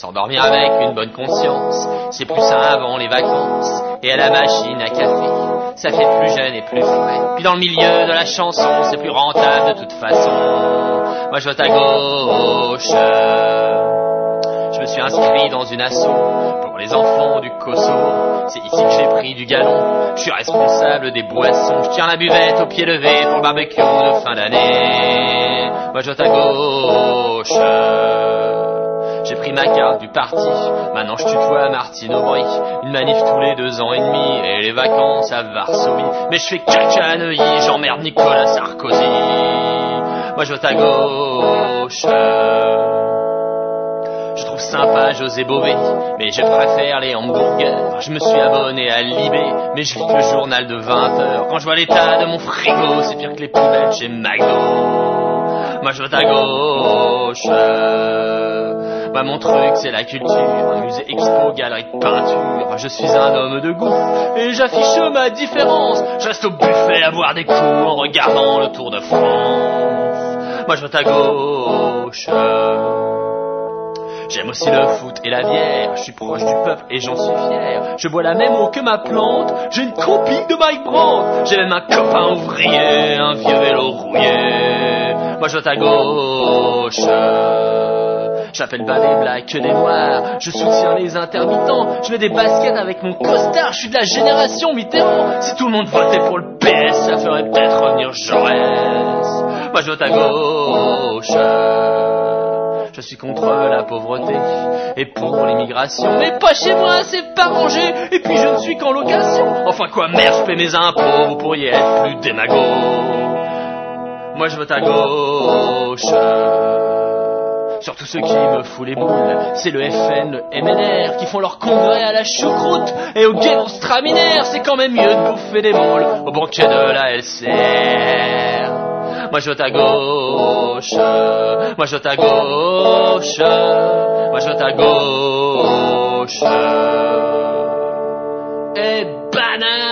S'endormir avec une bonne conscience, c'est plus sain avant les vacances. Et à la machine à café, ça fait plus jeune et plus frais. Puis dans le milieu de la chanson, c'est plus rentable de toute façon. Moi je vote à gauche. Je me suis inscrit dans une asso pour les enfants du Kosovo. C'est ici que j'ai pris du galon. Je suis responsable des boissons. Je tiens la buvette au pied levé pour le barbecue de fin d'année. Moi je vote à gauche. J'ai pris ma carte du parti, maintenant je tutoie Martine Aubry. Une manif tous les deux ans et demi, et les vacances à Varsovie. Mais je fais caca à Neuilly, j'emmerde Nicolas Sarkozy. Moi je vote à gauche. Je trouve sympa José Bové, mais je préfère les hamburgers. Je me suis abonné à Libé, mais je lis le journal de 20 heures. Quand je vois l'état de mon frigo, c'est pire que les poubelles chez McDo. Moi je vote à gauche. Bah mon truc c'est la culture, musée expo, galerie de peinture. Je suis un homme de goût et j'affiche ma différence. Je reste au buffet à boire des coups en regardant le Tour de France. Moi je vote à gauche. J'aime aussi le foot et la bière, je suis proche du peuple et j'en suis fier. Je bois la même eau que ma plante, j'ai une copine de Mike Brandt. J'ai même un copain ouvrier, un vieux vélo rouillé. Moi je vote à gauche. J'appelle pas des blagues que des noirs. Je soutiens les intermittents. Je mets des baskets avec mon costard. Je suis de la génération Mitterrand. Si tout le monde votait pour le PS, ça ferait peut-être revenir Jaurès. Moi je vote à gauche. Je suis contre la pauvreté et pour l'immigration. Mais pas chez moi, c'est pas rangé. Et puis je ne suis qu'en location. Enfin quoi, merde, je paie mes impôts. Vous pourriez être plus démago. Moi je vote à gauche. Surtout ceux qui me foutent les boules, c'est le FN, le MNR, qui font leur congrès à la choucroute et au guet straminaire, c'est quand même mieux de bouffer des moules au banquet de la LCR. Moi je vote à gauche, moi je vote à gauche, moi je vote à gauche. Et banane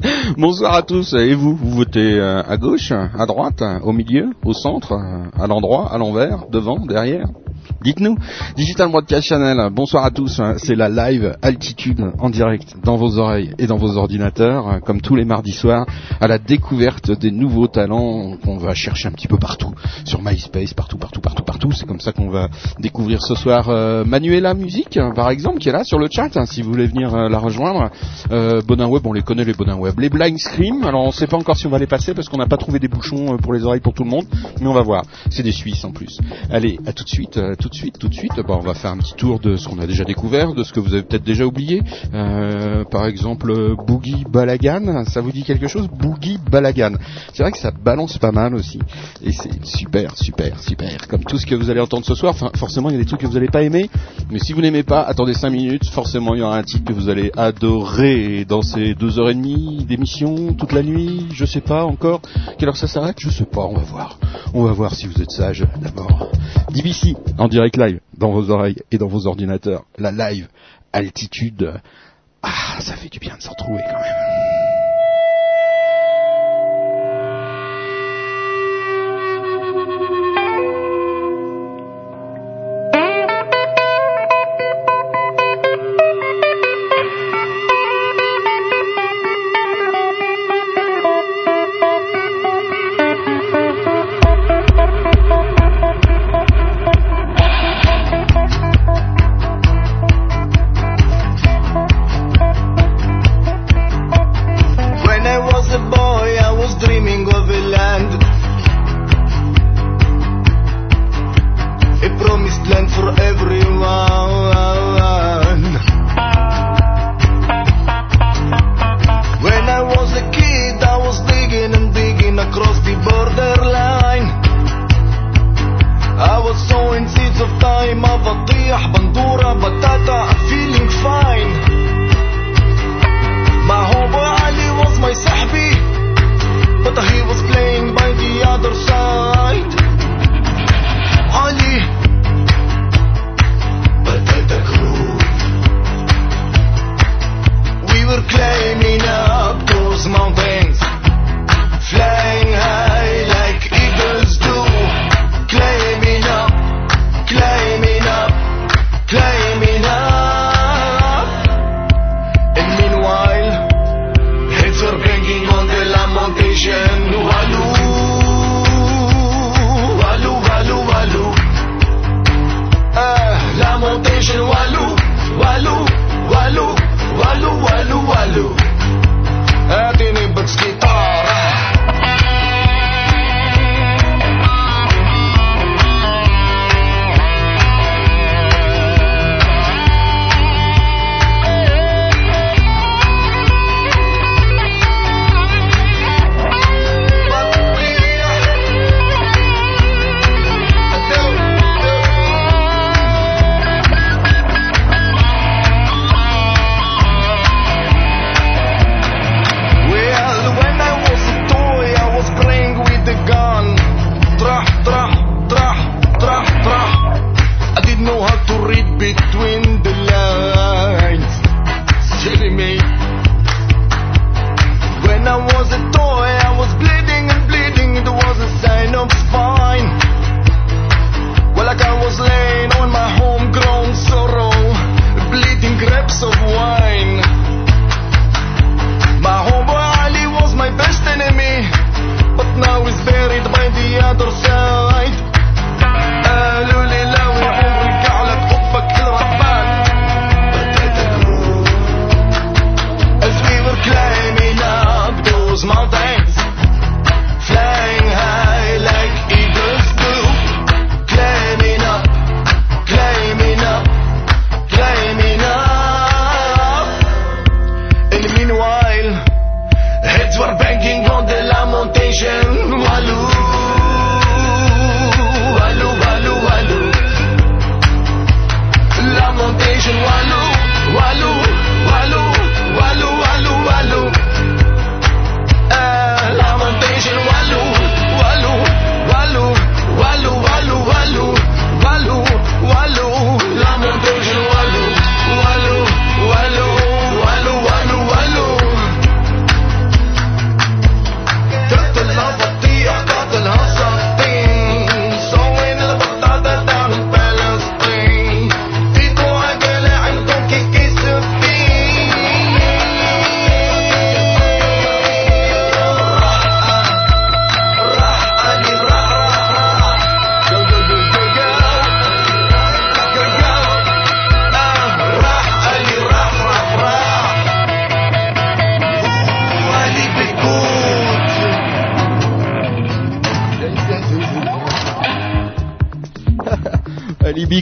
Bonsoir à tous. Et vous, vous votez euh, à gauche, à droite, au milieu, au centre, à l'endroit, à l'envers, devant, derrière? Dites-nous. Digital Broadcast Channel, bonsoir à tous. C'est la live altitude en direct dans vos oreilles et dans vos ordinateurs, comme tous les mardis soirs, à la découverte des nouveaux talents qu'on va chercher un petit peu partout, sur MySpace, partout, partout, partout, partout. C'est comme ça qu'on va découvrir ce soir euh, Manuela Musique, par exemple, qui est là sur le chat, hein, si vous voulez venir euh, la rejoindre. Euh, Bonin Web, on les connaît les Bonin Web. Les Blind Scream, alors on ne sait pas encore si on va les passer parce qu'on n'a pas trouvé des bouchons pour les oreilles pour tout le monde, mais on va voir. C'est des Suisses en plus. Allez, à tout de suite, de suite, tout de suite. Bon, on va faire un petit tour de ce qu'on a déjà découvert, de ce que vous avez peut-être déjà oublié. Euh, par exemple, Boogie Balagan, ça vous dit quelque chose Boogie Balagan? C'est vrai que ça balance pas mal aussi. Et c'est super, super, super. Comme tout ce que vous allez entendre ce soir, forcément, il y a des trucs que vous n'allez pas aimer. Mais si vous n'aimez pas, attendez 5 minutes. Forcément, il y aura un titre que vous allez adorer dans ces deux heures et demie d'émission, toute la nuit, je sais pas encore. Quelle heure ça s'arrête Je sais pas, on va voir. On va voir si vous êtes sage d'abord. DBC, en direct live, dans vos oreilles et dans vos ordinateurs. La live, altitude. Ah, ça fait du bien de se retrouver quand même.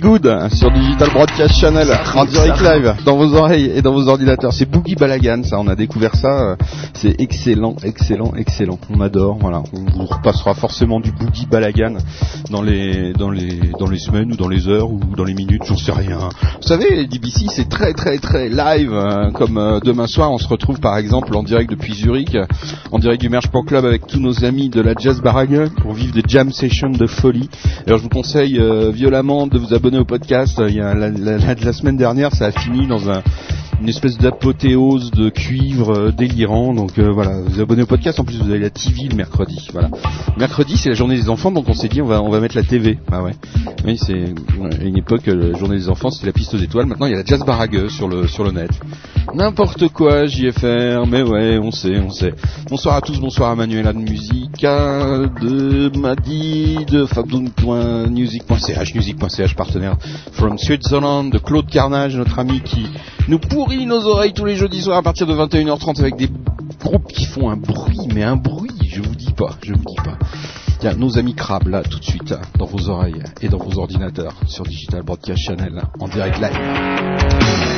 Good sur Digital Broadcast Channel en direct live dans vos oreilles et dans vos ordinateurs. C'est Boogie Balagan, ça. On a découvert ça. euh, C'est excellent, excellent, excellent. On adore. Voilà. On vous repassera forcément du Boogie Balagan dans les dans les dans les semaines ou dans les heures ou dans les minutes. J'en sais rien. Vous savez, DBC c'est très très très live. euh, Comme euh, demain soir, on se retrouve par exemple en direct depuis Zurich, en direct du Merge Port Club avec tous nos amis de la Jazz Barrage pour vivre des jam sessions de folie. Alors je vous conseille euh, violemment de vous abonner au podcast. Il y a la semaine dernière, ça a fini dans un une espèce d'apothéose de cuivre euh, délirant. Donc euh, voilà, vous abonnez au podcast. En plus, vous avez la TV le mercredi. Voilà. Mercredi, c'est la journée des enfants, donc on s'est dit on va on va mettre la TV. Ah ouais. Oui, c'est une époque euh, la journée des enfants, c'était la piste aux étoiles. Maintenant, il y a la jazz barague sur le sur le net. N'importe quoi, JFR. Mais ouais, on sait, on sait. Bonsoir à tous, bonsoir à Manuela de Musique, de Madi, de Faboun.music.ch, music.ch partenaire from Switzerland, de Claude Carnage, notre ami qui nous pourrit nos oreilles tous les jeudis soirs à partir de 21h30 avec des groupes qui font un bruit, mais un bruit, je vous dis pas, je vous dis pas. Tiens, nos amis crabes là, tout de suite, dans vos oreilles et dans vos ordinateurs, sur Digital Broadcast Channel, en direct live.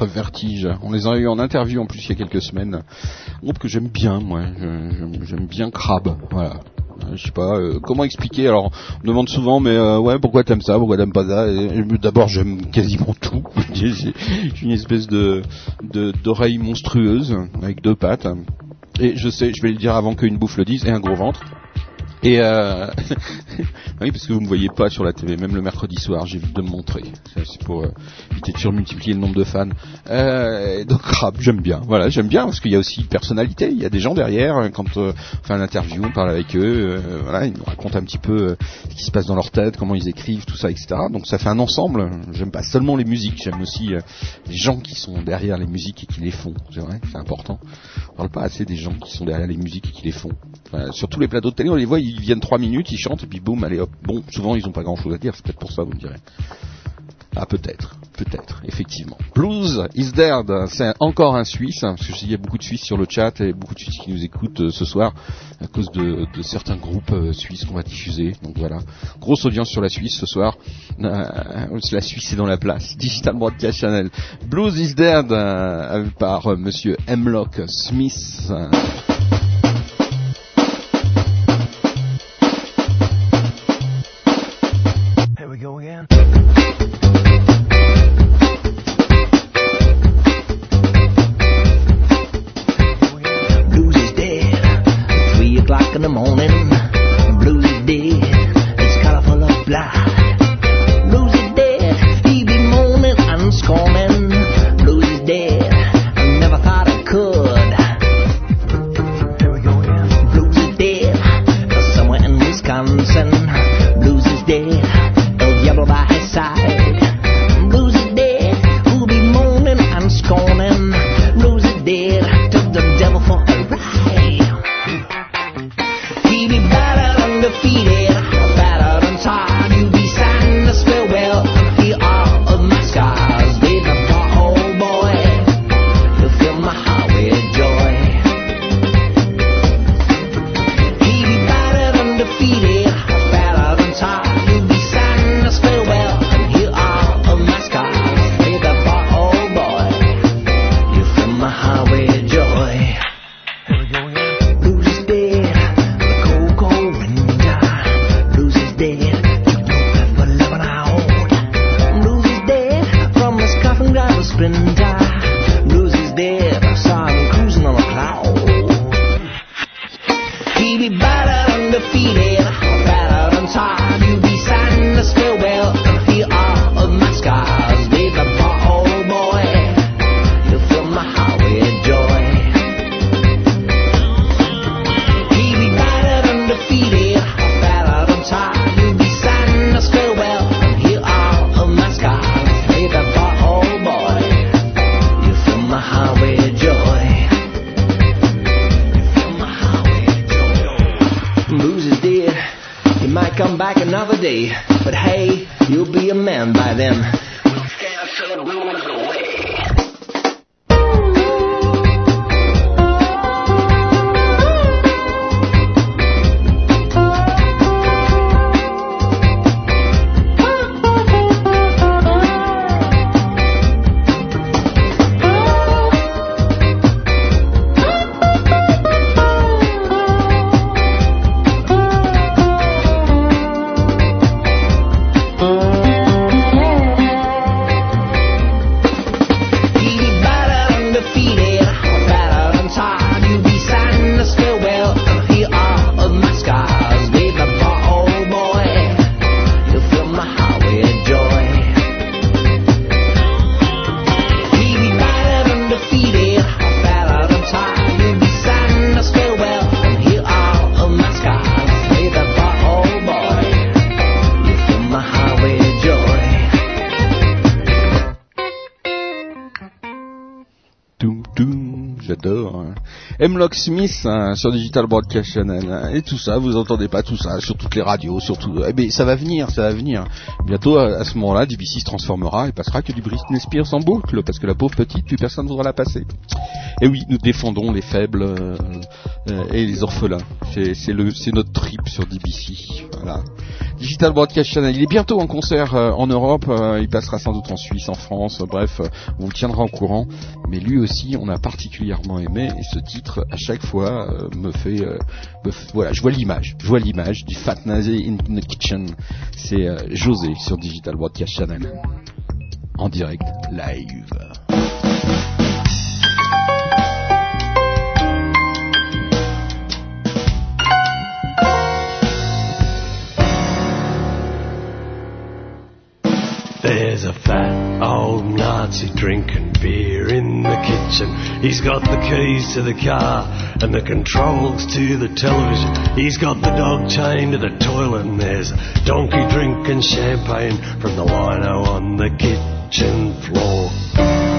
Vertige. On les a eu en interview en plus il y a quelques semaines. Groupe que j'aime bien, moi. J'aime bien Crab. Voilà. Euh, Je sais pas euh, comment expliquer? Alors, on me demande souvent, mais euh, ouais, pourquoi t'aimes ça, pourquoi t'aimes pas ça? D'abord, j'aime quasiment tout. J'ai une espèce de- d'oreille monstrueuse avec deux pattes. Et je sais, je vais le dire avant qu'une bouffe le dise, et un gros ventre. Et euh... oui, parce que vous me voyez pas sur la TV, même le mercredi soir, j'évite de me montrer. C'est pour euh, éviter de surmultiplier le nombre de fans. Euh, donc rap, j'aime bien. Voilà, j'aime bien parce qu'il y a aussi personnalité. Il y a des gens derrière. euh, Quand euh, on fait un interview, on parle avec eux. euh, voilà, ils nous racontent un petit peu euh, ce qui se passe dans leur tête, comment ils écrivent, tout ça, etc. Donc ça fait un ensemble. J'aime pas seulement les musiques, j'aime aussi les gens qui sont derrière les musiques et qui les font. C'est vrai, c'est important. On parle pas assez des gens qui sont derrière les musiques et qui les font. Sur tous les plateaux de télé, on les voit, ils viennent trois minutes, ils chantent et puis boum, allez hop. Bon, souvent ils ont pas grand chose à dire, c'est peut-être pour ça, vous me direz. Ah peut-être, peut-être, effectivement. Blues is dead, c'est encore un Suisse, hein, parce qu'il y a beaucoup de Suisses sur le chat et beaucoup de Suisses qui nous écoutent euh, ce soir à cause de, certains groupes euh, suisses qu'on va diffuser. Donc voilà, grosse audience sur la Suisse ce soir. Euh, la Suisse est dans la place. Digital Broadcast Channel. Blues is dead par Monsieur Hemlock Smith. Go again. Blues is dead. Three o'clock in the morning. Hemlock Smith hein, sur Digital Broadcast Channel. hein. Et tout ça, vous entendez pas tout ça sur toutes les radios, surtout. Eh ben, ça va venir, ça va venir. Bientôt, à, ce moment-là, DBC se transformera et passera que du Britney Spears en boucle, parce que la pauvre petite, plus personne ne voudra la passer. Et oui, nous défendons les faibles euh, euh, et les orphelins. C'est notre trip sur DBC. Digital Broadcast Channel. Il est bientôt en concert euh, en Europe. euh, il passera sans doute en Suisse, en France. euh, bref, on vous tiendra au courant. Mais lui aussi, on a particulièrement aimé. Et ce titre, à chaque fois, me fait, me f- voilà, je vois l'image. Je vois l'image du Fat Nazi in the Kitchen. C'est José sur Digital Broadcast Channel. En direct, live. A fat old Nazi drinking beer in the kitchen. He's got the keys to the car and the controls to the television. He's got the dog chained to the toilet and there's a donkey drinking champagne from the lino on the kitchen floor.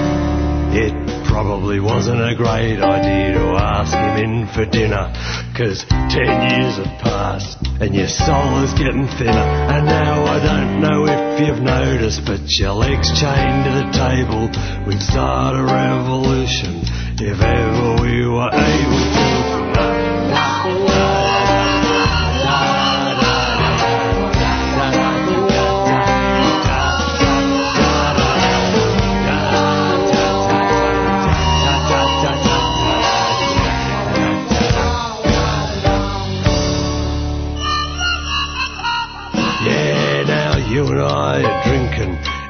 It probably wasn't a great idea to ask him in for dinner, 'cause ten years have passed and your soul is getting thinner. And now I don't know if you've noticed, but your legs chained to the table. We'd start a revolution if ever we were able to.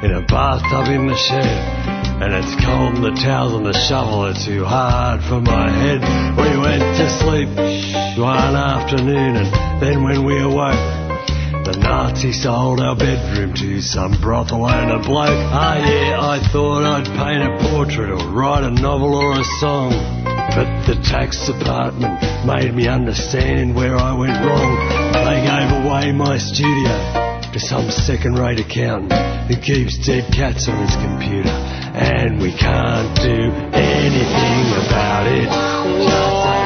In a bathtub in the shed. And it's cold and the towels and the shovel are too hard for my head. We went to sleep one afternoon and then when we awoke, the Nazi sold our bedroom to some brothel owner bloke. Ah yeah, I thought I'd paint a portrait or write a novel or a song. But the tax department made me understand where I went wrong. They gave away my studio to some second-rate accountant who keeps dead cats on his computer. And we can't do anything about it.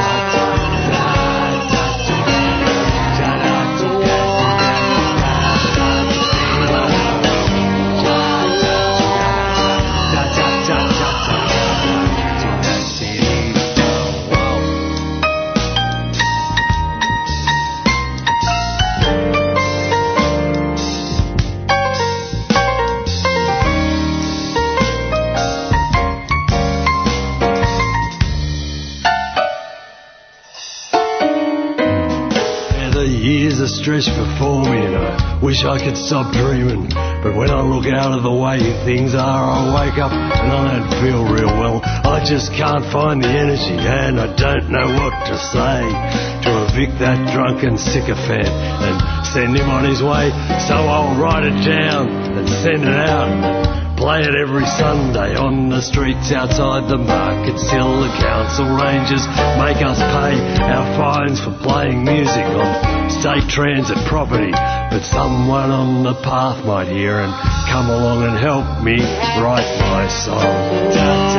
Stretched before me and I wish I could stop dreaming. But when I look out of the way things are, I wake up and I don't feel real well. I just can't find the energy and I don't know what to say to evict that drunken sycophant and send him on his way. So I'll write it down and send it out. Play it every Sunday on the streets outside the market till the council rangers make us pay our fines for playing music on state transit property. But someone on the path might hear and come along and help me write my song.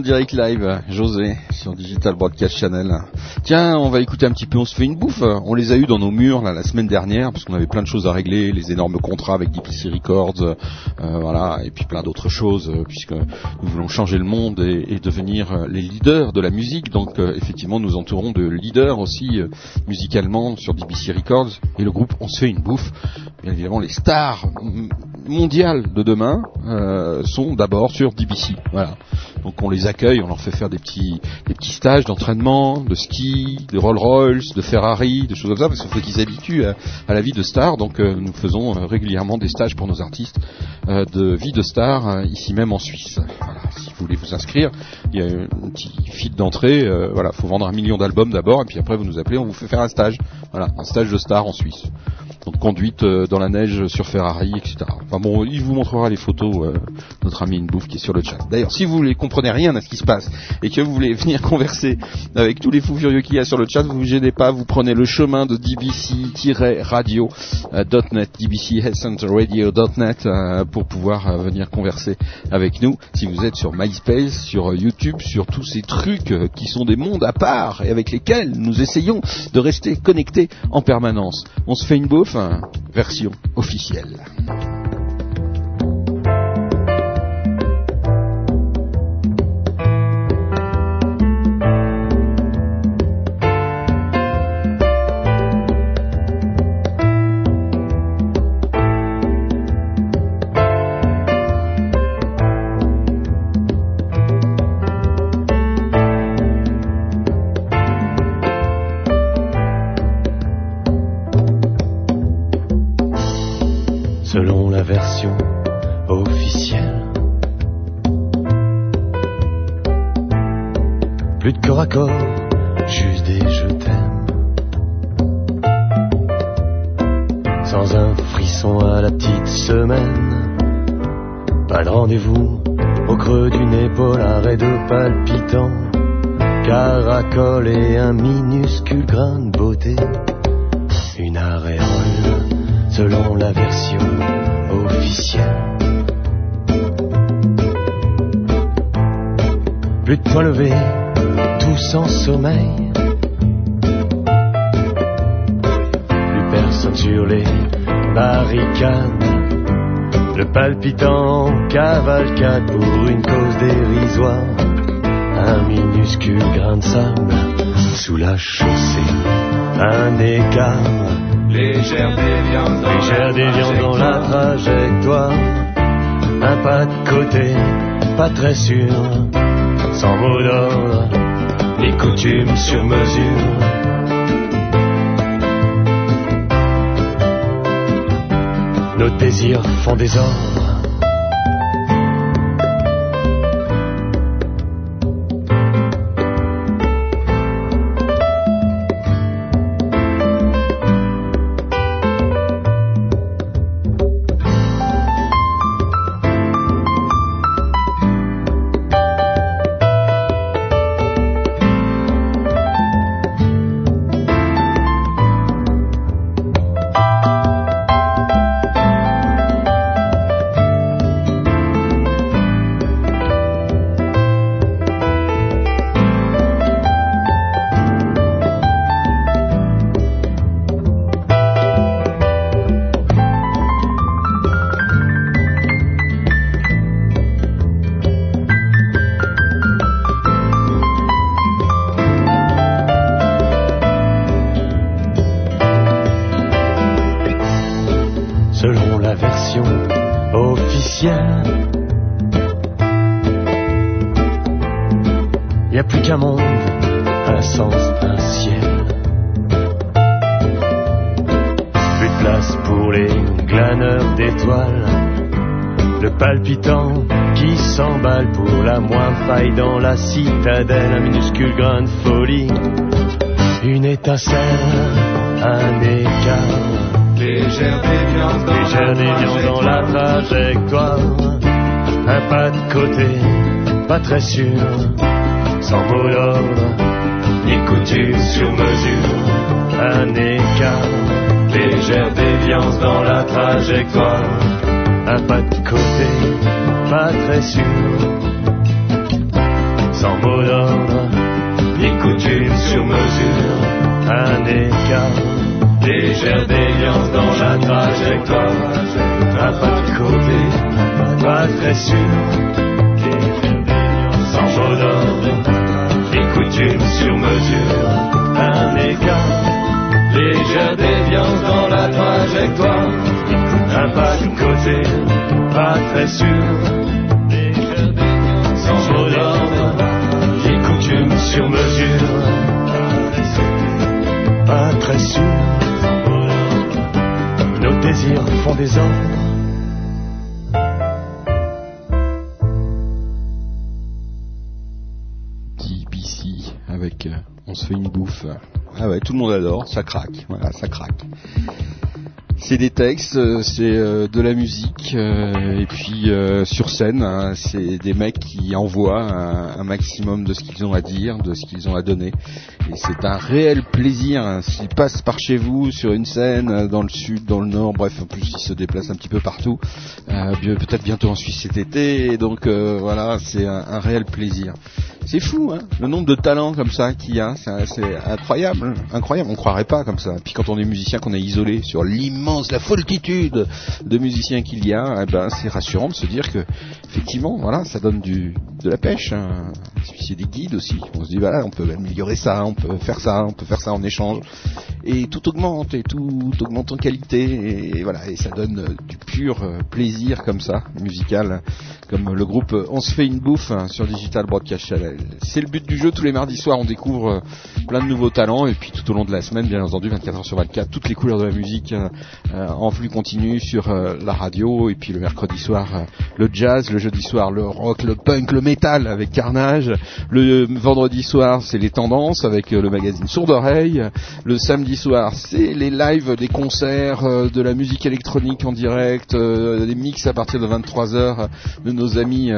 Direct live, José, sur Digital Broadcast Channel. Tiens, on va écouter un petit peu, on se fait une bouffe. On les a eu dans nos murs là, la semaine dernière, parce qu'on avait plein de choses à régler, les énormes contrats avec DPC Records, euh, voilà, et puis plein d'autres choses, euh, puisque nous voulons changer le monde et, devenir euh, les leaders de la musique. Donc euh, effectivement, nous entourons de leaders aussi musicalement sur DBC Records. Et le groupe, on se fait une bouffe. Bien évidemment, les stars m- mondiales de demain euh, sont d'abord sur DBC. Voilà. Donc on les accueille, on leur fait faire des petits, des petits stages d'entraînement, de ski, de Rolls Royce, de Ferrari, des choses comme ça, parce qu'il faut qu'ils s'habituent à, la vie de star. Donc euh, nous faisons euh, régulièrement des stages pour nos artistes euh, de vie de star euh, ici même en Suisse. Voilà. Si vous voulez vous inscrire, il y a un petit fil d'entrée. voilà, faut vendre un million d'albums d'abord, et puis après vous nous appelez, on vous fait faire un stage. Voilà, un stage de star en Suisse. Conduite euh, dans la neige sur Ferrari, etc. Enfin bon, il vous montrera les photos, euh, notre ami Inbouf qui est sur le chat. D'ailleurs, si vous ne comprenez rien à ce qui se passe et que vous voulez venir converser avec tous les fous furieux qu'il y a sur le chat, vous vous gênez pas, vous prenez le chemin de dbc-radio.net, dbc-headcenterradio.net euh, pour pouvoir venir converser avec nous. Si vous êtes sur MySpace, sur YouTube, sur tous ces trucs qui sont des mondes à part et avec lesquels nous essayons de rester connectés en permanence. On se fait une bouffe, version officielle. Juste des je t'aime. Sans un frisson à la petite semaine. Pas de rendez-vous au creux d'une épaule, arrêt de palpitant. Caracole et un minuscule grain de beauté. Une aréole selon la version officielle. Plus de point levé, sans sommeil. Plus personne sur les barricades. Le palpitant cavalcade pour une cause dérisoire. Un minuscule grain de sable sous la chaussée. Un écart Légère déviance dans Légère déviance dans la trajectoire. Un pas de côté, pas très sûr. Sans mot d'ordre, ni coutume sur mesure. Nos désirs font des ordres. Citadelle, un minuscule grain de folie, une étincelle, un écart. Légère déviance dans Légère déviance dans la trajectoire. Un pas de côté, pas très sûr. Sans mot d'ordre, ni coutume sur mesure. Un écart, légère déviance dans la trajectoire. Un pas de côté, pas très sûr. Sans mot d'ordre, ni coutume sur mesure. Un écart, légère déviance dans la trajectoire. Un pas de côté, pas très sûr. Sans mot d'ordre, ni coutume sur mesure. Un écart, légère déviance dans la trajectoire. Un pas de côté, pas très sûr. Sur mesure. Pas très sûr. Nos désirs font des ordres. DBC avec euh, On se fait une bouffe. Ah ouais, tout le monde adore, ça craque. Voilà, ça craque. C'est des textes, euh, c'est euh, de la musique, euh, et puis sur scène, hein, c'est des mecs qui envoient un maximum de ce qu'ils ont à dire, de ce qu'ils ont à donner. C'est un réel plaisir hein, s'ils passent par chez vous sur une scène, euh, dans le sud, dans le nord, bref, en plus ils se déplacent un petit peu partout. Euh, Peut-être bientôt en Suisse cet été, donc euh, voilà, c'est un, réel plaisir. C'est fou, hein, le nombre de talents comme ça qu'il y a, c'est incroyable, incroyable, on croirait pas comme ça. Puis quand on est musicien, qu'on est isolé sur l'immense, la foultitude de musiciens qu'il y a, eh ben c'est rassurant de se dire que effectivement, voilà, ça donne du de la pêche. Hein. Des guides aussi. On se dit voilà, on peut améliorer ça, peut faire ça, on peut faire ça en échange, et tout augmente et tout augmente en qualité et, voilà, et ça donne euh, du pur euh, plaisir comme ça, musical, comme le groupe euh, On se fait une bouffe hein, sur Digital Broadcast Channel. C'est le but du jeu. Tous les mardis soirs, on découvre plein de nouveaux talents et puis tout au long de la semaine, bien entendu, 24 heures sur 24, toutes les couleurs de la musique en flux continu sur la radio et puis le mercredi soir, le jazz, le jeudi soir, le rock, le punk, le métal avec Carnage, le vendredi soir, c'est les tendances avec euh, le magazine Sourd Oreille, le samedi soir, c'est les lives des concerts, euh, de la musique électronique en direct, euh, des mix à partir de 23h de nos amis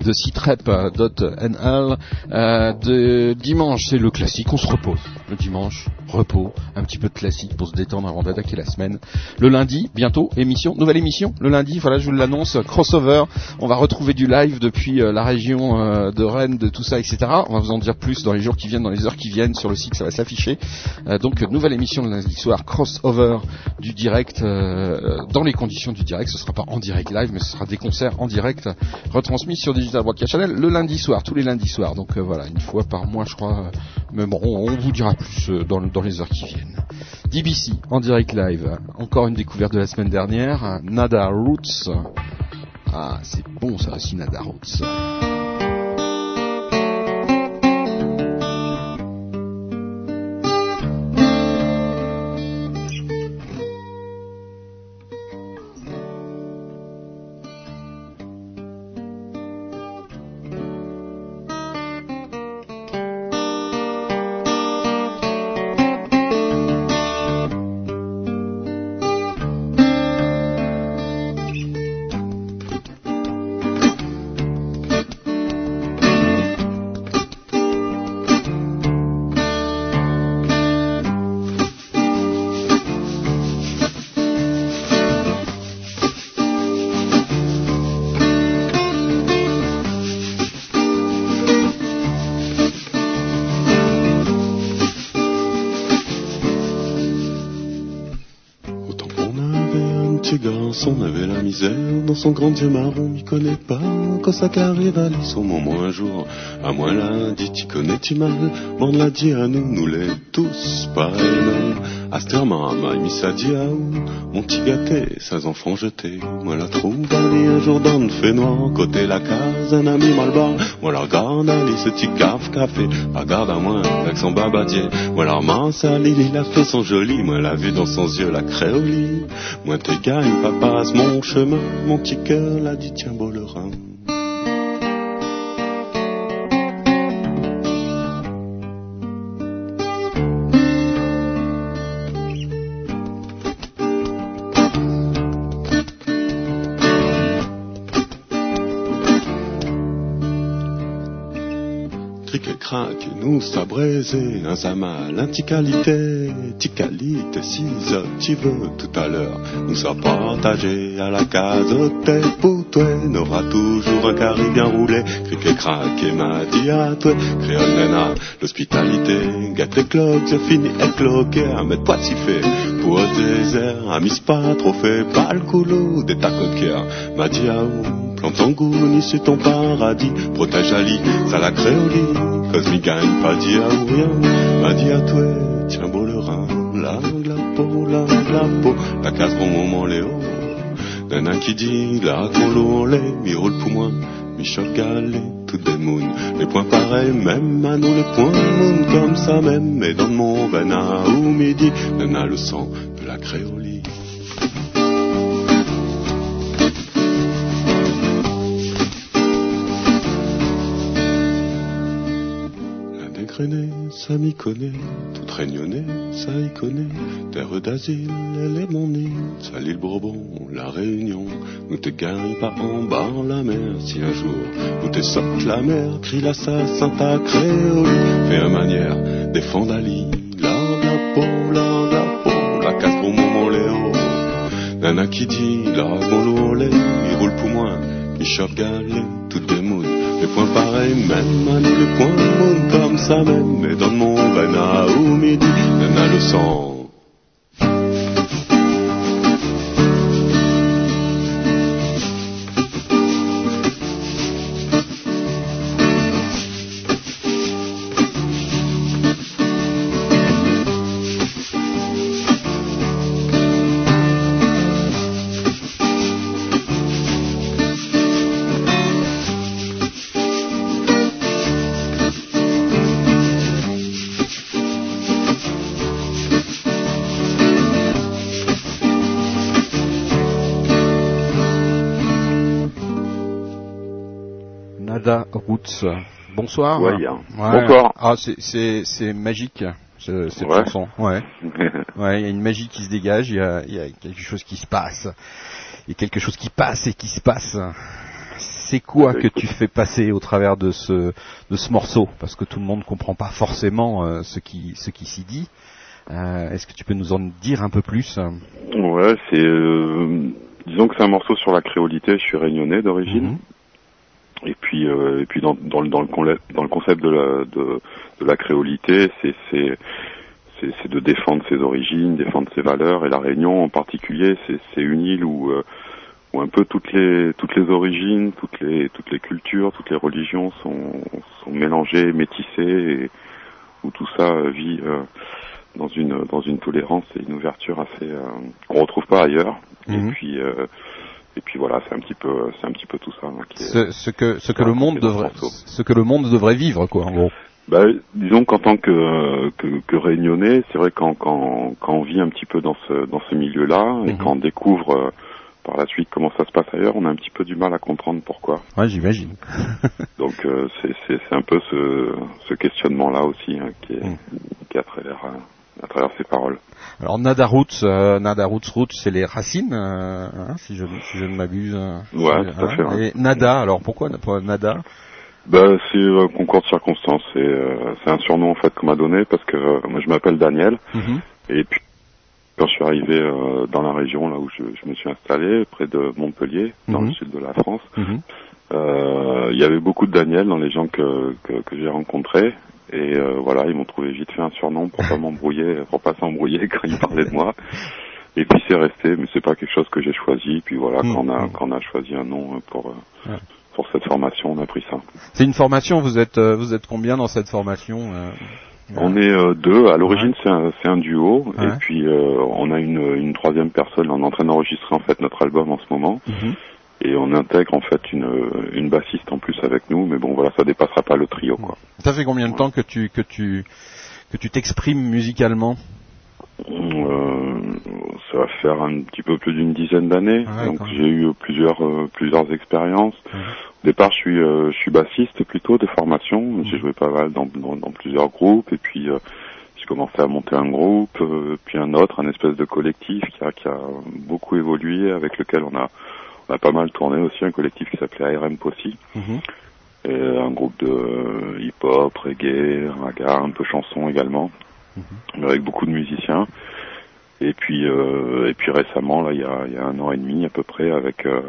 euh, de citrep.nl. Euh, de dimanche, c'est le classique, on se repose. Le dimanche, repos, un petit peu de classique pour se détendre avant d'attaquer la semaine. Le lundi, bientôt, émission, nouvelle émission. Le lundi, voilà, je vous l'annonce, crossover. On va retrouver du live depuis euh, la région euh, de Rennes, de tout ça, etc. On va vous en dire plus dans les jours qui viennent, dans les heures qui viennent. Sur le site, ça va s'afficher. Euh, donc, nouvelle émission le lundi soir, crossover du direct, euh, dans les conditions du direct. Ce sera pas en direct live, mais ce sera des concerts en direct retransmis sur Digital Broadcast Channel le lundi soir, tous les lundis soirs. Donc euh, voilà, une fois par mois, je crois. euh, mais bon, on vous dira plus euh, dans, dans les heures qui viennent. DBC en direct live. Encore une découverte de la semaine dernière. Nada Roots. Ah, c'est bon ça aussi, Nada Roots. On avait la misère dans son grand Dieu marron, m'y connaît pas. Quand qu'arrive à lui, son moment un jour, à moi lundi, t'y connais, tu mal? Bon, l'a dit à nous, nous les tous, pas. Asterma, m'a à où, mon petit gâté, ses enfants jetés. Moi la trouve, allez, un jour dans le fait noir, côté la case, un ami mal barre. Moi la regarde, allez, ce petit caf café, pas garde à moi, avec son babadier. Moi la ramasse, allez, il a fait son joli, moi la vue dans son yeux, la créolie. Moi t'es gagne, papa, passe mon chemin, mon petit cœur l'a dit, tiens, beau le. Nous braisé, un zamal, un ticalité, ticalité, si tu veux tout à l'heure, nous ça partagé à la case pour toi, n'aura toujours un carré bien roulé, cric et crac et m'a dit à toi, créole l'hospitalité, gâte les cloques, c'est fini et cloqué, à mettre pas de siffler, pour désert, amise pas trop fait, pas le couloir des tacotières, m'a dit à où, Plante ton goût, ton paradis, protège Ali, ça la créolie, mi gagne pas dit à rien, m'a dit à toi, tiens beau le rein, la la peau, la peau, la case bon moment Léo, d'un qui dit, la qu'on l'eau, les, mi pour moi, mi choc galé, toutes des moons. Les points pareils, même à nous, les points moon comme ça même. Et dans mon venin ou midi, nana le sang de la créolie. La ça m'y connaît, toute réunionnée, ça y connaît. Terre d'asile, elle est mon nid, ça l'île Bourbon, la Réunion. Nous te gagne pas en bas la mer, si un jour nous te sorte la mer, crie l'assassin ta créole. Fais un manière, des fondali, la la peau, la la peau, la casse pour mon Léo. Nana qui dit, la mon lait, il roule pour moi, il chope toutes des moules. Les points pareils, même les points moon comme ça même. Mais dans mon venin ou midi, nana le sang. Roots. Bonsoir. Ouais, Yann. Ouais. Bonsoir. Ah, c'est c'est c'est magique ce- cette Ouais. chanson. Ouais. Ouais, il y a une magie qui se dégage. Il y a, il y a quelque chose qui se passe. Il y a quelque chose qui passe et qui se passe. C'est quoi que tu fais passer au travers de ce de ce morceau? Parce que tout le monde comprend pas forcément euh, ce qui ce qui s'y dit. Euh, Est-ce que tu peux nous en dire un peu plus? Ouais, c'est. euh, disons que c'est un morceau sur la créolité. Je suis réunionnais d'origine. Mhm. Et puis, euh, et puis dans, dans, le- dans, le, dans le concept de la, de, de la créolité, c'est, c'est, de défendre ses origines, défendre ses valeurs. Et la Réunion en particulier, c'est, une île où, euh, où un peu toutes les, toutes les origines, toutes les, toutes les cultures, toutes les religions sont, sont mélangées, métissées, et où tout ça vit euh, dans une, dans une tolérance et une ouverture assez euh, qu'on retrouve pas ailleurs. Mhm. Et puis, euh, et puis voilà, c'est un petit peu, c'est un petit peu tout ça. hein, qui est- ce, ce que ce que le monde devrait ce que le monde devrait vivre quoi en gros. Bah, disons qu'en tant que, que, que réunionnais, c'est vrai quand, quand, quand on vit un petit peu dans ce, dans ce milieu-là et Mhm. quand on découvre euh, par la suite comment ça se passe ailleurs, on a un petit peu du mal à comprendre pourquoi. Ouais, j'imagine. Donc euh, c'est, un peu ce, ce questionnement-là aussi hein, qui, est, Mhm. qui à travers, à travers ces paroles. Alors Nada Roots, euh, Nada Roots Roots, c'est les racines, euh, hein, si je si je ne m'abuse. euh, Ouais, tout à fait, ouais. Et Nada, alors pourquoi Nada? Bah, c'est euh, concours de circonstances. C'est, euh, c'est un surnom en fait qu'on m'a donné parce que euh, moi je m'appelle Daniel. Mhm. Et puis, quand je suis arrivé euh, dans la région, là où je, je me suis installé, près de Montpellier, dans Mhm. le sud de la France, Mhm. il y avait beaucoup de Daniel dans les gens que, que, que j'ai rencontrés. Et euh, voilà, ils m'ont trouvé vite fait un surnom pour pas m'embrouiller, pour pas s'embrouiller quand ils parlaient de moi. Et puis c'est resté, mais c'est pas quelque chose que j'ai choisi. Puis voilà, Mhm. quand on a quand on a choisi un nom pour euh, Ouais. pour cette formation, on a pris ça. C'est une formation. Vous êtes euh, vous êtes combien dans cette formation On est euh, deux. À l'origine, c'est un, c'est un duo. Ouais. Et puis, euh, on a une, une troisième personne. On est en train d'enregistrer en fait notre album en ce moment. Mhm. Et on intègre en fait une, une bassiste en plus avec nous. Mais bon, voilà, ça dépassera pas le trio, quoi. Ça fait combien de temps que tu que tu que tu t'exprimes musicalement? Euh, ça va faire un petit peu plus d'une dizaine d'années. Ouais, Donc, j'ai eu plusieurs euh, plusieurs expériences. Au départ, je suis euh, je suis bassiste plutôt de formation. J'ai joué pas mal dans, dans, dans plusieurs groupes. Et puis euh, j'ai commencé à monter un groupe, puis un autre, un espèce de collectif qui a, qui a beaucoup évolué, avec lequel on a, on a pas mal tourné aussi, un collectif qui s'appelait ARM Possi, Mhm. et un groupe de euh, hip-hop, reggae, raga, un peu chanson également, mais avec beaucoup de musiciens. Et puis, euh, et puis récemment, là, il y a, il y a un an et demi à peu près, avec euh,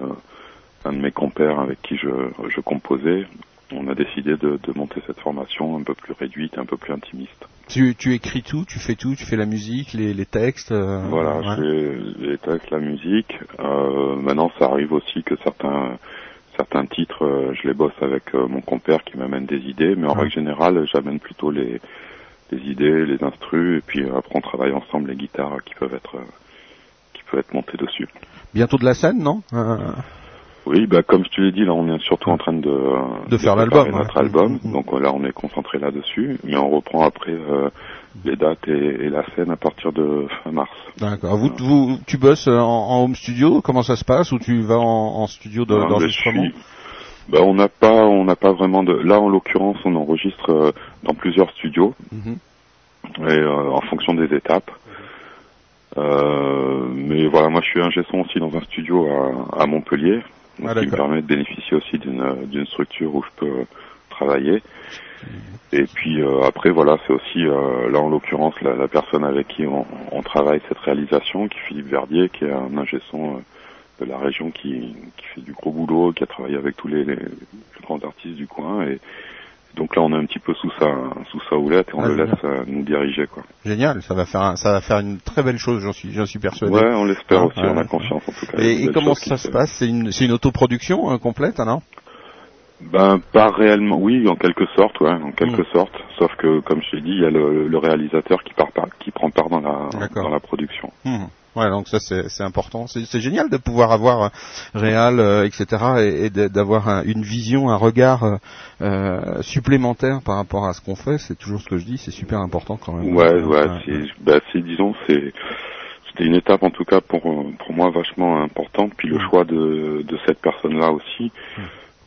un de mes compères avec qui je, je composais, on a décidé de, de monter cette formation un peu plus réduite, un peu plus intimiste. Tu tu écris tout, tu fais tout, tu fais la musique, les les textes. euh, Voilà, ouais. je fais les textes, la musique. Euh, maintenant, ça arrive aussi que certains certains titres, euh, je les bosse avec mon compère qui m'amène des idées, mais en Ouais. règle générale, j'amène plutôt les les idées, les instrus, et puis après on travaille ensemble les guitares qui peuvent être qui peuvent être montées dessus. Bientôt de la scène, non? Oui, bah comme je te l'ai dit, là on est surtout en train de De faire préparer l'album, notre ouais. album. Mhm. Donc là on est concentré là-dessus, mais on reprend après euh, les dates et, et la scène à partir de fin mars. D'accord. Vous, vous, tu bosses en, en home studio? Comment ça se passe? Ou tu vas en, en studio de- d'enregistrement? je suis- bah, on n'a pas, on n'a pas vraiment de. Là, en l'occurrence, on enregistre euh, dans plusieurs studios Mhm. et euh, en fonction des étapes. Euh, mais voilà, moi, je suis ingé son aussi dans un studio à, à Montpellier, donc Ah, qui me permet de bénéficier aussi d'une d'une structure où je peux euh, travailler. Et puis euh, après, voilà, c'est aussi euh, là en l'occurrence la, la personne avec qui on, on travaille cette réalisation, qui est Philippe Verdier, qui est un ingé son euh, de la région qui, qui fait du gros boulot, qui a travaillé avec tous les, les, les grands artistes du coin. Et donc là, on est un petit peu sous sa sous sa houlette et on Ah, le laisse euh, nous diriger, quoi. Génial. Ça va faire, un- ça va faire une très belle chose. J'en suis, j'en suis persuadé. Ouais, on l'espère Ah, aussi, on a confiance en tout cas. Et, comment ça se fait. passe? C'est une, c'est une autoproduction euh, complète, hein, non Ben pas réellement, oui, en quelque sorte, ouais, en quelque Mm. sorte. Sauf que, comme je l'ai dit, il y a le, le réalisateur qui part, par- qui prend part dans la dans la production. Mhm. Ouais, donc ça c'est c'est important. C'est c'est génial de pouvoir avoir euh, réal, euh, etc. et, et d'avoir un- une vision, un regard euh, euh, supplémentaire par rapport à ce qu'on fait. C'est toujours ce que je dis. C'est super important quand même. Ouais, ouais, c'est, bah, c'est, disons, c'est, c'était une étape en tout cas pour pour moi vachement importante. Puis le choix de de cette personne-là aussi,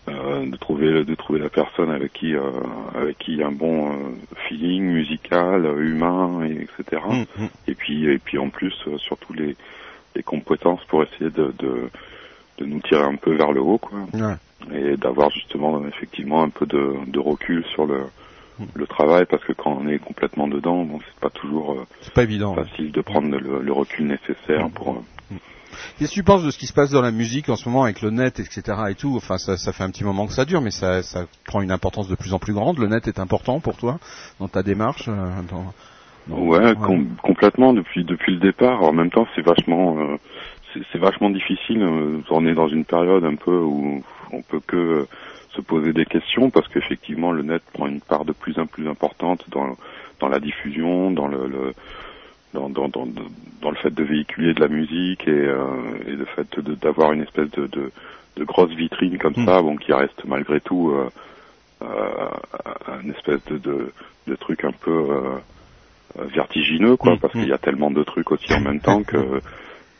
euh, de trouver de trouver la personne avec qui euh, avec qui il y a un bon euh, feeling musical, humain, et etc. Mhm. Mhm. Et puis et puis en plus euh, surtout les les compétences pour essayer de, de de nous tirer un peu vers le haut, quoi Ouais. et d'avoir justement effectivement un peu de, de recul sur le, le travail parce que quand on est complètement dedans, bon, c'est pas toujours euh, C'est pas évident. ouais. facile de prendre le, le recul nécessaire pour. euh, Qu'est-ce que tu penses de ce qui se passe dans la musique en ce moment avec le net, etc. et tout? Enfin, ça, ça fait un petit moment que ça dure, mais ça, ça prend une importance de plus en plus grande. Le net est important pour toi dans ta démarche. euh, dans- dans- Ouais, com- complètement depuis depuis le départ. En même temps, c'est vachement euh, c'est vachement difficile. on est dans une période un peu où on peut que se poser des questions parce qu'effectivement le net prend une part de plus en plus importante dans dans la diffusion, dans le, le dans, dans, dans, dans le fait de véhiculer de la musique et, euh, et le fait d'avoir une espèce de, de, de grosse vitrine comme Mm. ça, bon, qui reste malgré tout euh, euh, un espèce de, de, de truc un peu euh, vertigineux, quoi, Mm, parce qu'il y a tellement de trucs aussi en même temps que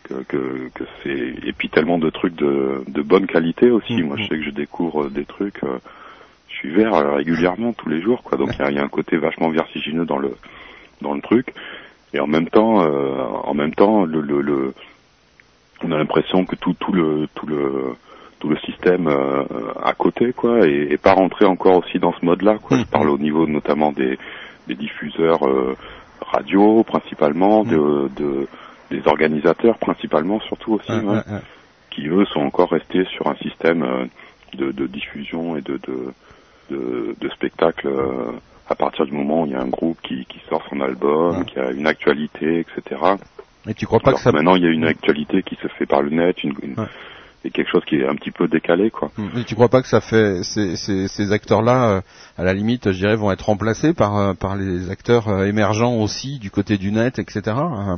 que, que, que c'est et puis tellement de trucs de, de bonne qualité aussi. Mm, Moi, je mm. sais que je découvre des trucs. euh, je suis vert euh, régulièrement tous les jours, quoi. Donc il y a- il y, a un côté vachement vertigineux dans le dans le truc. Et en même temps, euh, en même temps, le, le, le- on a l'impression que tout, tout le tout le tout le système euh, à côté, quoi, et, et pas rentré encore aussi dans ce mode-là, quoi. Je parle au niveau notamment des, des diffuseurs euh, radio, principalement, de, de des organisateurs, principalement, surtout aussi, Ouais, ouais, ouais, ouais. qui eux sont encore restés sur un système euh, de, de diffusion et de de, de, de spectacle. euh, à partir du moment où il y a un groupe qui, qui sort son album, qui a une actualité, etc. Et tu crois pas Alors que ça maintenant il y a une actualité qui se fait par le net, une, une- Ouais. Et quelque chose qui est un petit peu décalé, quoi. Mais tu crois pas que ça fait ces, ces, ces acteurs-là, euh, à la limite, je dirais, vont être remplacés par euh, par les acteurs euh, émergents aussi du côté du net, etc. euh,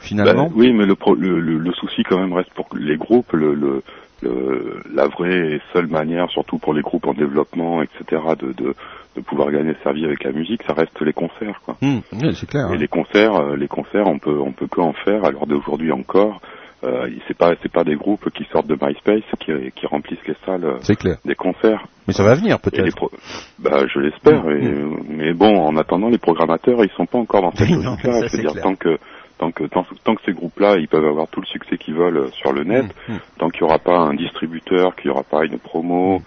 finalement? Ben, oui, mais le, pro- le, le, le souci quand même reste pour les groupes, le, le, le- la vraie et seule manière, surtout pour les groupes en développement, etc., de, de, de pouvoir gagner sa vie avec la musique, ça reste les concerts, quoi. Hum, oui, c'est clair. Et hein. les concerts, les concerts, on peut, on peut que en faire à l'heure d'aujourd'hui encore. Euh, c'est pas, c'est pas des groupes qui sortent de MySpace qui, qui remplissent les salles euh, clair. des concerts. Mais ça va venir peut-être. bah, je l'espère. Mm, Mais bon, en attendant, les programmateurs, ils sont pas encore dans cette logique-là. C'est-à-dire tant que tant que tant, tant que ces groupes-là, ils peuvent avoir tout le succès qu'ils veulent euh, sur le net, Mm, mm. tant qu'il n'y aura pas un distributeur, qu'il n'y aura pas une promo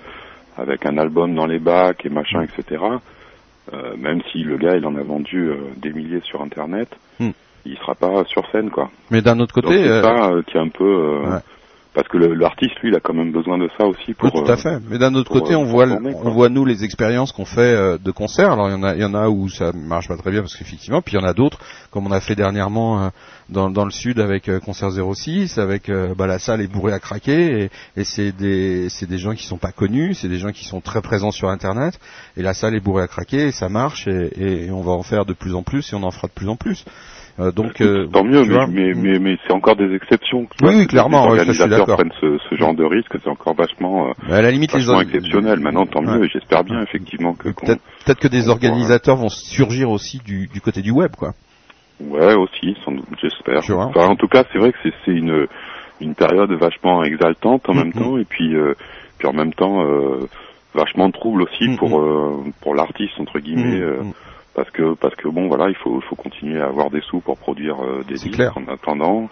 avec un album dans les bacs et machin, etc. euh, même si le gars il en a vendu euh, des milliers sur Internet. Il sera pas sur scène, quoi. Mais d'un autre côté, c'est euh, ça euh, qui est un peu euh, ouais. parce que le- l'artiste, lui, il a quand même besoin de ça aussi pour. Oui, tout à fait. Mais d'un autre côté, on voit, on voit nous les expériences qu'on fait de concerts. Alors il y en a, il y en a où ça marche pas très bien parce qu'effectivement, puis il y en a d'autres, comme on a fait dernièrement dans, dans le sud avec Concert 06, avec bah, la salle est bourrée à craquer et, et c'est des, c'est des gens qui sont pas connus, c'est des gens qui sont très présents sur Internet et la salle est bourrée à craquer et ça marche et, et on va en faire de plus en plus et on en fera de plus en plus. Euh, donc euh, Tant mieux, mais, mais, mais, mais c'est encore des exceptions. Oui, oui, clairement, Les ouais, organisateurs prennent ce, ce genre de risque, c'est encore vachement, euh, à la limite les vachement or- exceptionnel. Maintenant, tant Ouais. mieux, et j'espère bien, effectivement, que... Peut-être que des on organisateurs vont surgir aussi du, du côté du web, quoi. Ouais, aussi, sans doute, j'espère. Enfin, en tout cas, c'est vrai que c'est- une, une période vachement exaltante en même temps, et puis, euh, puis en même temps euh, vachement trouble aussi Mhm. pour euh, pour l'artiste entre guillemets, parce que parce que bon, voilà, il faut faut continuer à avoir des sous pour produire euh, des disques clair. en attendant.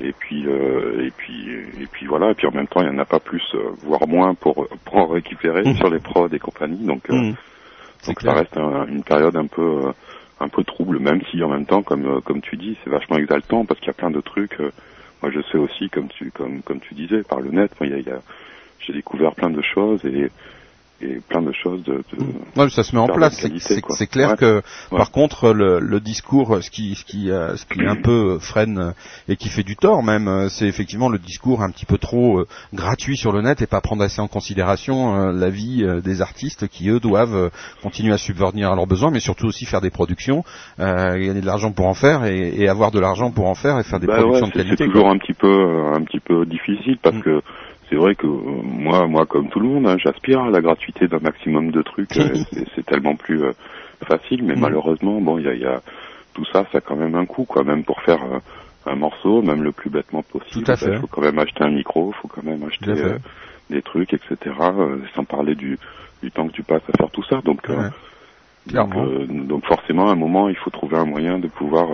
Et puis euh, et puis et puis voilà, et puis en même temps, il y en a pas plus, euh, voire moins pour pour en récupérer Mhm. sur les prods et compagnie. Donc. C'est donc clair. ça reste un- une période un peu un peu trouble, même si en même temps, comme comme tu dis, c'est vachement exaltant parce qu'il y a plein de trucs. moi, je sais aussi, comme tu comme comme tu disais, par le net, moi, il y a, y a- j'ai découvert plein de choses et et plein de choses de. de Ouais, ça se met en place. C'est- clair Ouais. que, Ouais. par contre, le, le discours, ce qui, ce qui, euh, ce qui un peu freine euh, et qui fait du tort même, euh, c'est effectivement le discours un petit peu trop euh, gratuit sur le net et pas prendre assez en considération euh, la vie euh, des artistes qui eux doivent euh, continuer à subvenir à leurs besoins, mais surtout aussi faire des productions, euh, gagner de l'argent pour en faire et, et avoir de l'argent pour en faire et faire des Bah productions de qualité. C'est quoi. toujours un petit peu euh, un petit peu difficile parce Mm. que c'est vrai que euh, moi moi comme tout le monde, hein, j'aspire à la gratuité d'un maximum de trucs. euh, c'est- tellement plus euh, facile, mais Mm. malheureusement, bon, il y a, il y a tout ça, ça a quand même un coût, quoi. Même pour faire euh, un morceau, même le plus bêtement possible, Tout à bah, fait. il faut quand même acheter un micro, il faut quand même acheter euh, des trucs, etc. sans parler du du temps que tu passes à faire tout ça. Donc, Ouais. donc, donc forcément, à un moment, il faut trouver un moyen de pouvoir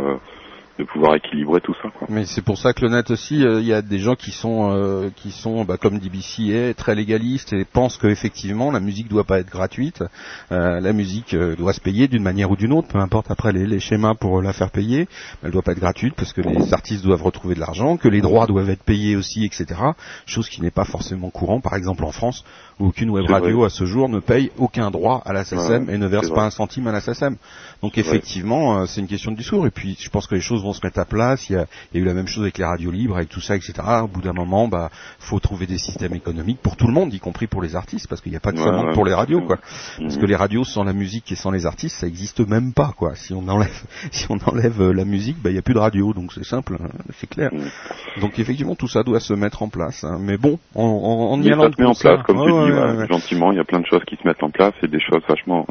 de pouvoir équilibrer tout ça, quoi. Mais c'est pour ça que le net aussi, euh, il y a des gens qui sont, euh, qui sont, bah, comme DBC est, très légalistes et pensent qu'effectivement la musique doit pas être gratuite. Euh, la musique euh, doit se payer d'une manière ou d'une autre, peu importe après les, les schémas pour la faire payer. Elle doit pas être gratuite parce que les artistes doivent retrouver de l'argent, que les droits doivent être payés aussi, etc. Chose qui n'est pas forcément courant, par exemple en France, où aucune web radio vrai. à ce jour ne paye aucun droit à la SACEM Ouais, et ne verse pas un centime à la SACEM. Donc effectivement, euh, c'est une question de discours. Et puis, je pense que les choses vont se mettre à place. Il y a, il y a eu la même chose avec les radios libres, avec tout ça, etc. Au bout d'un moment, bah, faut trouver des systèmes économiques pour tout le monde, y compris pour les artistes, parce qu'il n'y a pas que Ouais, pour les radios, quoi. Mhm. Parce que les radios sans la musique et sans les artistes, ça existe même pas, quoi. Si on enlève, si on enlève euh, la musique, bah, il n'y a plus de radio. Donc c'est simple, hein, c'est clair. Mhm. Donc effectivement, tout ça doit se mettre en place. hein. Mais bon, en, en, en y allant ça se met en ça- place, comme tu ouais, dis, ouais. gentiment. Il y a plein de choses qui se mettent en place et des choses vachement,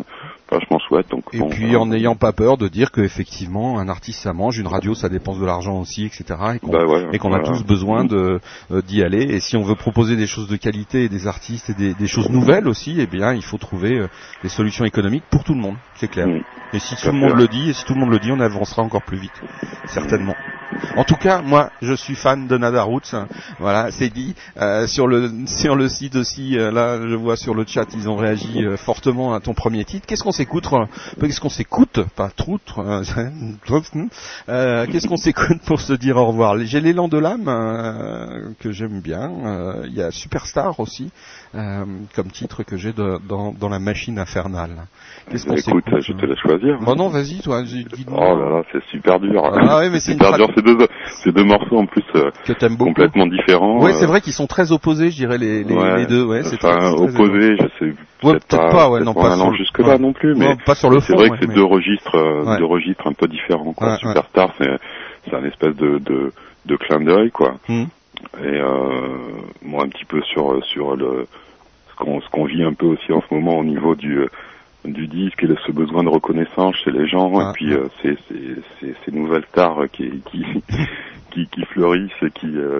vachement chouettes. Donc Et bon, puis euh, en n'ayant pas peur de dire qu'effectivement un artiste ça mange, une radio ça dépense de l'argent aussi, etc. Et qu'on bah ouais, et qu'on a tous besoin de euh, d'y aller. Et si on veut proposer des choses de qualité et des artistes et des, des choses nouvelles aussi, eh bien il faut trouver euh, des solutions économiques pour tout le monde, c'est clair. Et si Tout le monde le dit, et si tout le monde le dit, on avancera encore plus vite, certainement. En tout cas, moi, je suis fan de Nada Roots. hein. Voilà, c'est dit. Euh, sur le sur le site aussi, euh, là, je vois sur le chat, ils ont réagi euh, fortement à ton premier titre. Qu'est-ce qu'on s'écoute euh, Qu'est-ce qu'on s'écoute Pas troutre. euh, Qu'est-ce qu'on s'écoute pour se dire au revoir? J'ai l'élan de l'âme euh, que j'aime bien. Euh, Il y a Superstar aussi euh, comme titre que j'ai dans, dans la machine infernale. Qu'est-ce qu'on Écoute, s'écoute je te laisse choisir. Bon non, vas-y, toi. dis-. Oh là là, c'est super dur. Ah oui, mais c'est super dur. Deux, ces deux morceaux en plus euh, que complètement différents. Ouais, euh, c'est vrai qu'ils sont très opposés, je dirais les, les, ouais, les deux. Ouais, c'est enfin, très, opposés, je sais. Ouais, peut-être pas, ouais, peut-être non, pas sur- jusque là ouais. non plus, mais Non, pas sur le c'est vrai que c'est mais- deux registres, euh, deux registres un peu différents. Quoi. Superstar, c'est c'est un espèce de de, de clin d'œil, quoi. Mhm. Et euh, moi, un petit peu sur sur le ce qu'on ce qu'on vit un peu aussi en ce moment au niveau du du disque et de ce besoin de reconnaissance chez les gens Ah, et puis euh, ces, ces, ces, ces nouvelles stars qui qui qui, qui fleurissent et qui euh,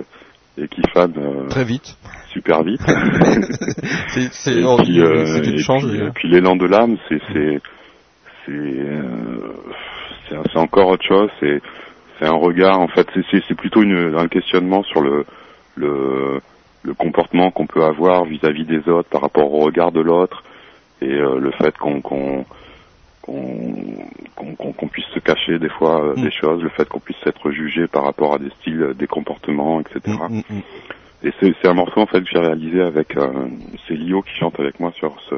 et qui fanent euh, Très vite. super vite. C'est c'est et puis, euh, c'est une et change. puis, euh. et puis l'élan de l'âme, c'est c'est c'est euh, c'est c'est encore autre chose. C'est c'est un regard. En fait, c'est c'est c'est plutôt une, un questionnement sur le le le comportement qu'on peut avoir vis-à-vis des autres par rapport au regard de l'autre et euh, le fait qu'on qu'on qu'on qu'on puisse se cacher des fois euh, Mm. des choses, le fait qu'on puisse être jugé par rapport à des styles, euh, des comportements, etc. Mm, mm, mm. Et c'est un morceau en fait que j'ai réalisé avec euh, c'est Lio qui chante avec moi sur ce,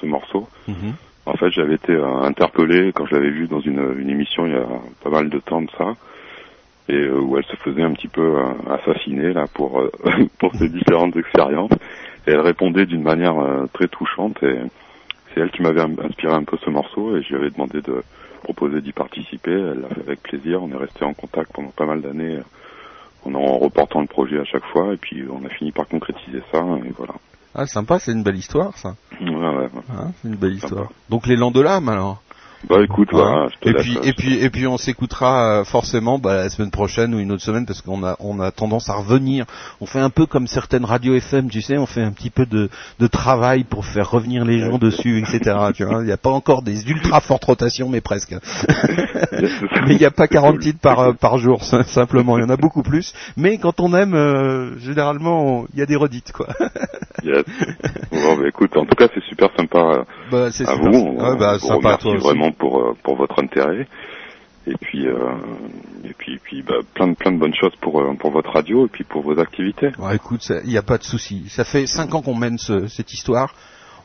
ce morceau. Mhm. En fait, j'avais été euh, interpellé quand je l'avais vu dans une, une émission il y a pas mal de temps de ça, et euh, où elle se faisait un petit peu assassiner là pour pour ses différentes expériences. Et elle répondait d'une manière très touchante. Et c'est elle qui m'avait inspiré un peu ce morceau, et je lui avais demandé de proposé d'y participer. Elle l'a fait avec plaisir. On est resté en contact pendant pas mal d'années en en reportant le projet à chaque fois et puis on a fini par concrétiser ça et voilà. Ah, sympa, c'est une belle histoire, ça. Ouais, ouais. Hein, c'est une belle histoire. Donc l'élan de l'âme, alors? Bah écoute, voilà, je te Et puis, euh, et puis, et puis, on s'écoutera euh, forcément bah, la semaine prochaine ou une autre semaine parce qu'on a, on a tendance à revenir. On fait un peu comme certaines radios FM, tu sais, on fait un petit peu de, de travail pour faire revenir les gens dessus, etc. tu vois, il n'y a pas encore des ultra fortes rotations, mais presque. mais il n'y a pas 40 titres par, euh, par jour, sim- simplement. Il y en a beaucoup plus. Mais quand on aime, euh, généralement, il y a des redites, quoi. Yes. Bon, bah, écoute, en tout cas, c'est super sympa euh, Bah, c'est à super. vous. On, Ouais, bah, vous sympa remercie vraiment pour euh, pour votre intérêt. Et puis euh, et puis et puis bah, plein de plein de bonnes choses pour pour votre radio et puis pour vos activités. Ouais, écoute, il n'y a pas de souci. Ça fait cinq ans qu'on mène ce- cette histoire.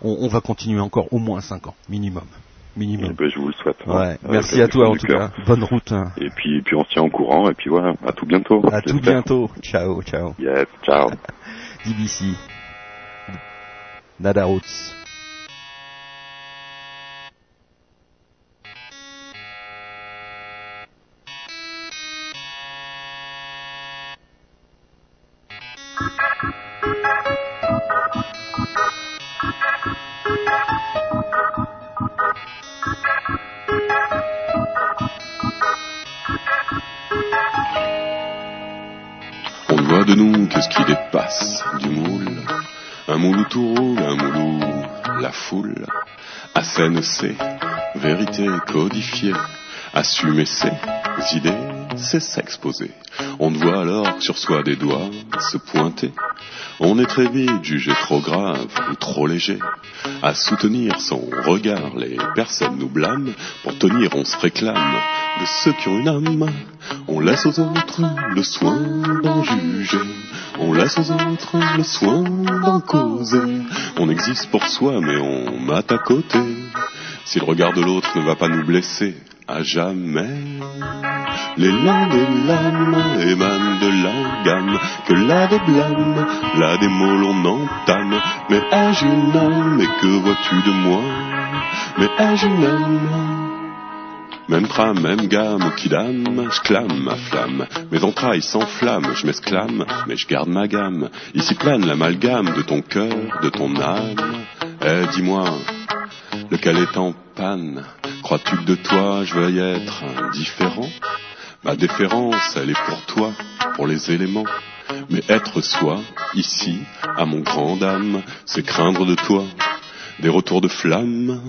On, on va continuer encore au moins cinq ans, minimum. Minimum. Ben, je vous le souhaite. Ouais, Avec merci à toi en tout cas. Bonne route. hein. Et puis et puis on se tient au courant et puis voilà, à tout bientôt. À tout bientôt. Ciao, ciao. Yes, ciao. DBC. Nada. On voit de nous qu'est-ce qui dépasse du moule. Un moule tout roule, un moule où la foule. À scène c'est vérité codifiée. Assumer ses idées, c'est s'exposer. On voit alors sur soi des doigts se pointer. On est très vite jugé trop grave ou trop léger. À soutenir son regard, les personnes nous blâment. Pour tenir, on se réclame de ceux qui ont une âme. On laisse aux autres le soin d'en juger. On laisse aux autres le soin d'en causer. On existe pour soi, mais on mate à côté. Si le regard de l'autre ne va pas nous blesser, à jamais. L'élan de l'âme émane de la gamme, que là des blâmes, là des mots l'on entame. Mais ai-je une âme, et que vois-tu de moi? Mais ai-je une âme même trame, même gamme, qui dame, je ma flamme. Mes entrailles s'enflamment, je m'exclame, mais je garde ma gamme. Ici plane l'amalgame de ton cœur, de ton âme. Eh, dis-moi, lequel est en panne? Crois-tu que de toi je veuille être indifférent? Ma déférence, elle est pour toi, pour les éléments. Mais être soi, ici, à mon grand âme, c'est craindre de toi des retours de flamme.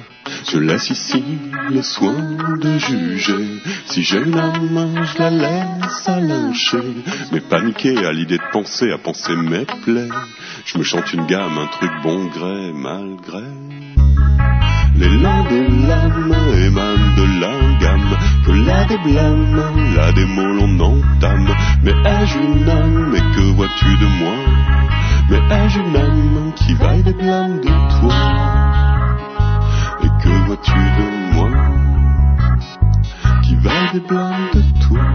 Je laisse ici le soin de juger. Si j'ai une âme, je la laisse à lyncher. Mais paniquer à l'idée de penser, à penser mes plaies. Je me chante une gamme, un truc bon gré, malgré. L'élan de l'âme émane de la gamme, que blâmes, là des mots l'on entame. Mais ai-je une âme, et que vois-tu de moi? Mais ai-je une âme qui vaille des blâmes de toi? Vois-tu de moi Qui vaille des de toi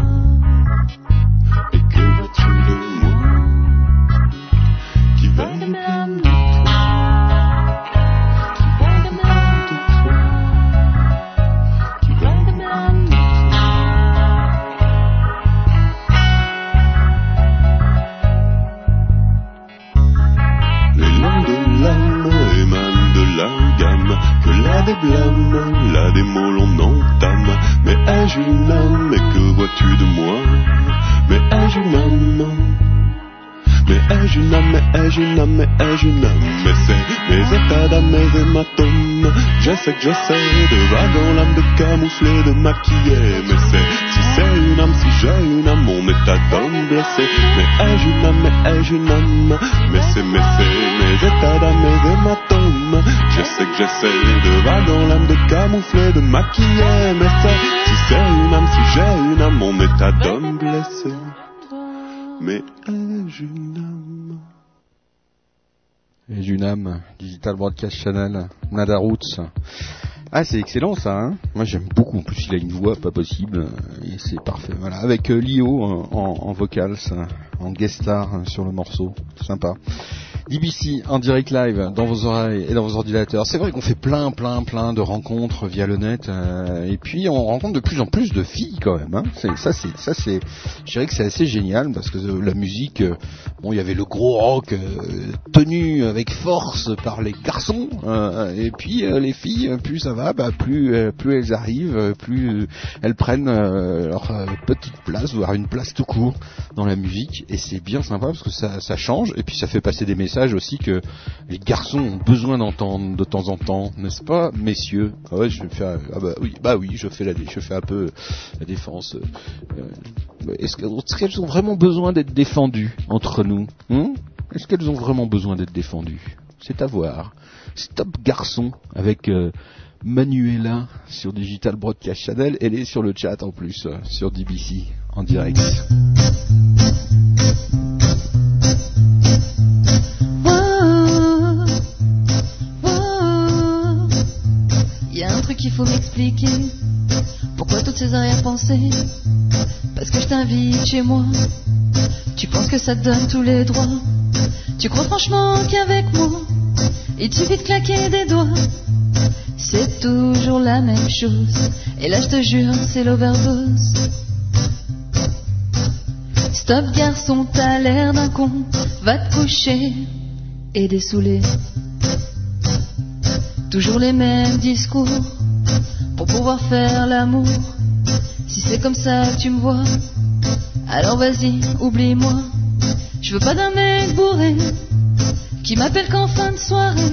Et que vois-tu de moi Qui vaille des de toi des blâmes, là des mots l'on entame. Mais ai-je une âme, et que vois-tu de moi? Mais ai-je une âme mais ai-je une âme, mais ai-je une âme, mais ai-je une âme Mais c'est mes états d'âme, mes hématomes Je sais que j'essaie de vaguant l'âme de camoufler, de maquiller Mais c'est, si c'est une âme, si j'ai une âme, mon état d'homme blessé. Mais ai-je une âme, mais ai-je une âme Mais c'est, mais c'est mes états d'âme, mes hématomes Je sais que j'essaie de vaguant l'âme de camoufler, de maquiller Mais c'est, si c'est une âme, si j'ai une âme, mon état d'homme blessé mais ai-je une âme? Et une âme, Digital Broadcast Channel, Nada Roots. Ah, c'est excellent ça, hein. Moi j'aime beaucoup, en plus il a une voix pas possible, et c'est parfait. Voilà, avec euh, Lio euh, en, en vocals, en guest star euh, sur le morceau, sympa. DBC en direct live dans vos oreilles et dans vos ordinateurs. C'est vrai qu'on fait plein, plein, plein de rencontres via le net euh, et puis on rencontre de plus en plus de filles quand même. Hein. Ça, c'est, ça, c'est, je dirais que c'est assez génial parce que euh, la musique, euh, bon, il y avait le gros rock euh, tenu avec force par les garçons et puis les filles, plus ça va, bah, plus, plus elles arrivent, plus elles prennent leur petite place, voire une place tout court dans la musique et c'est bien sympa parce que ça, ça change et puis ça fait passer des messages aussi que les garçons ont besoin d'entendre de temps en temps, n'est-ce pas, messieurs? Ah ouais, je faire, ah bah oui, bah oui, je fais la, je fais un peu la défense. euh, Est-ce que- est-ce qu'elles ont vraiment besoin d'être défendues entre nous hein? Est-ce qu'elles ont vraiment besoin d'être défendues? C'est à voir. Stop garçon avec euh, Manuela sur Digital Broadcast Channel. Elle est sur le chat en plus, euh, sur DBC en direct. Qu'il faut m'expliquer. Pourquoi toutes ces arrière-pensées? Parce que je t'invite chez moi. Tu penses que ça te donne tous les droits. Tu crois franchement qu'avec moi, il suffit de claquer des doigts. C'est toujours la même chose. Et là, je te jure, c'est l'overdose. Stop garçon, t'as l'air d'un con, va te coucher et dessouler. Toujours les mêmes discours pour pouvoir faire l'amour. Si c'est comme ça que tu me vois, alors vas-y, oublie-moi. Je veux pas d'un mec bourré qui m'appelle qu'en fin de soirée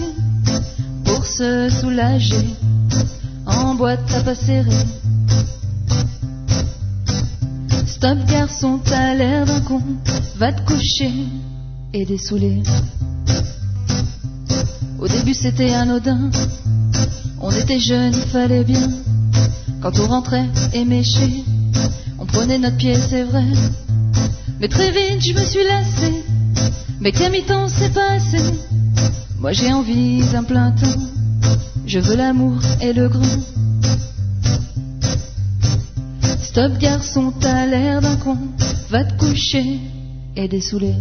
pour se soulager en boîte à pas serré. Stop garçon, t'as l'air d'un con, va te coucher et dessouler. Au début c'était anodin, on était jeunes, il fallait bien. Quand on rentrait éméché, on prenait notre pied, c'est vrai. Mais très vite je me suis lassé, mais qu'à mi-temps passé. Moi j'ai envie d'un plein temps, je veux l'amour et le grand. Stop garçon, t'as l'air d'un con, va te coucher et dessouler.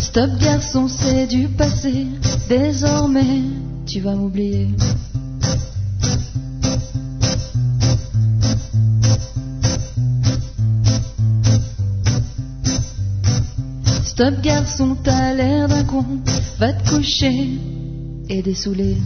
Stop garçon, c'est du passé, désormais tu vas m'oublier. Stop garçon, t'as l'air d'un con, va te coucher et dessouler.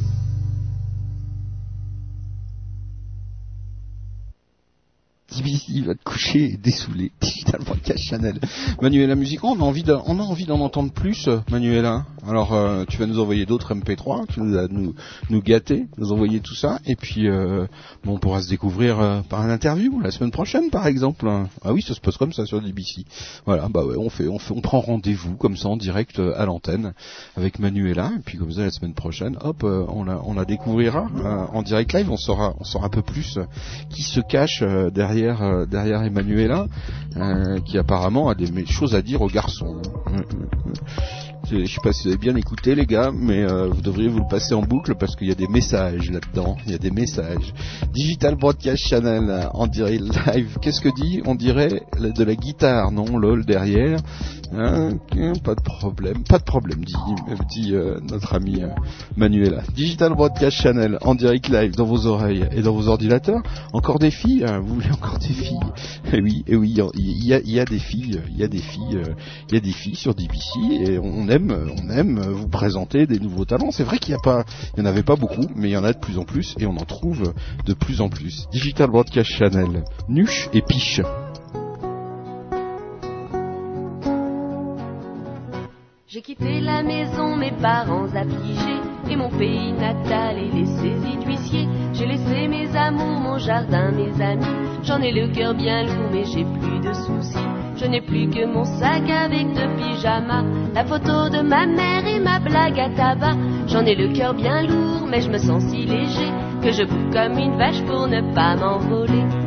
DBC va te coucher et dessouler. Digital Broadcast Channel. Manuela Musico, on a envie d'en, entendre plus, euh, Manuela. Alors, euh, tu vas nous envoyer d'autres MP3, tu nous, nous gâter, nous envoyer tout ça, et puis, euh, bon, on pourra se découvrir par un interview la semaine prochaine, par exemple. Ah oui, ça se passe comme ça sur DBC. Voilà, bah ouais, on fait, on prend rendez-vous comme ça en direct à l'antenne avec Manuela, et puis comme ça la semaine prochaine, hop, on la, découvrira en direct live. On saura, un peu plus qui se cache euh, derrière, euh, derrière Emmanuela, euh, qui apparemment a des choses à dire aux garçons. Euh, euh, euh. Je je sais pas si vous avez bien écouté les gars, mais euh, vous devriez vous le passer en boucle parce qu'il y a des messages là-dedans. Il y a des messages. Digital Broadcast Channel en direct live. Qu'est-ce que dit On dirait de la guitare, non lol derrière. Hein, hein, pas de problème, pas de problème, dit, dit euh, notre ami euh, Manuela. Digital Broadcast Channel en direct live dans vos oreilles et dans vos ordinateurs. Encore des filles hein, Vous voulez encore des filles? Eh oui, et oui, il y a, y a des filles, il y a des filles, euh, il y a des filles sur DBC et on aime, on aime vous présenter des nouveaux talents. C'est vrai qu'il y a pas, il y en avait pas beaucoup, mais il y en a de plus en plus et on en trouve de plus en plus. Digital Broadcast Channel, Nuche et Piche. J'ai quitté la maison, mes parents affligés, et mon pays natal et les saisies d'huissier. J'ai laissé mes amours, mon jardin, mes amis. J'en ai le cœur bien lourd, mais j'ai plus de soucis. Je n'ai plus que mon sac avec deux pyjamas, la photo de ma mère et ma blague à tabac. J'en ai le cœur bien lourd, mais je me sens si léger que je bouffe comme une vache pour ne pas m'envoler.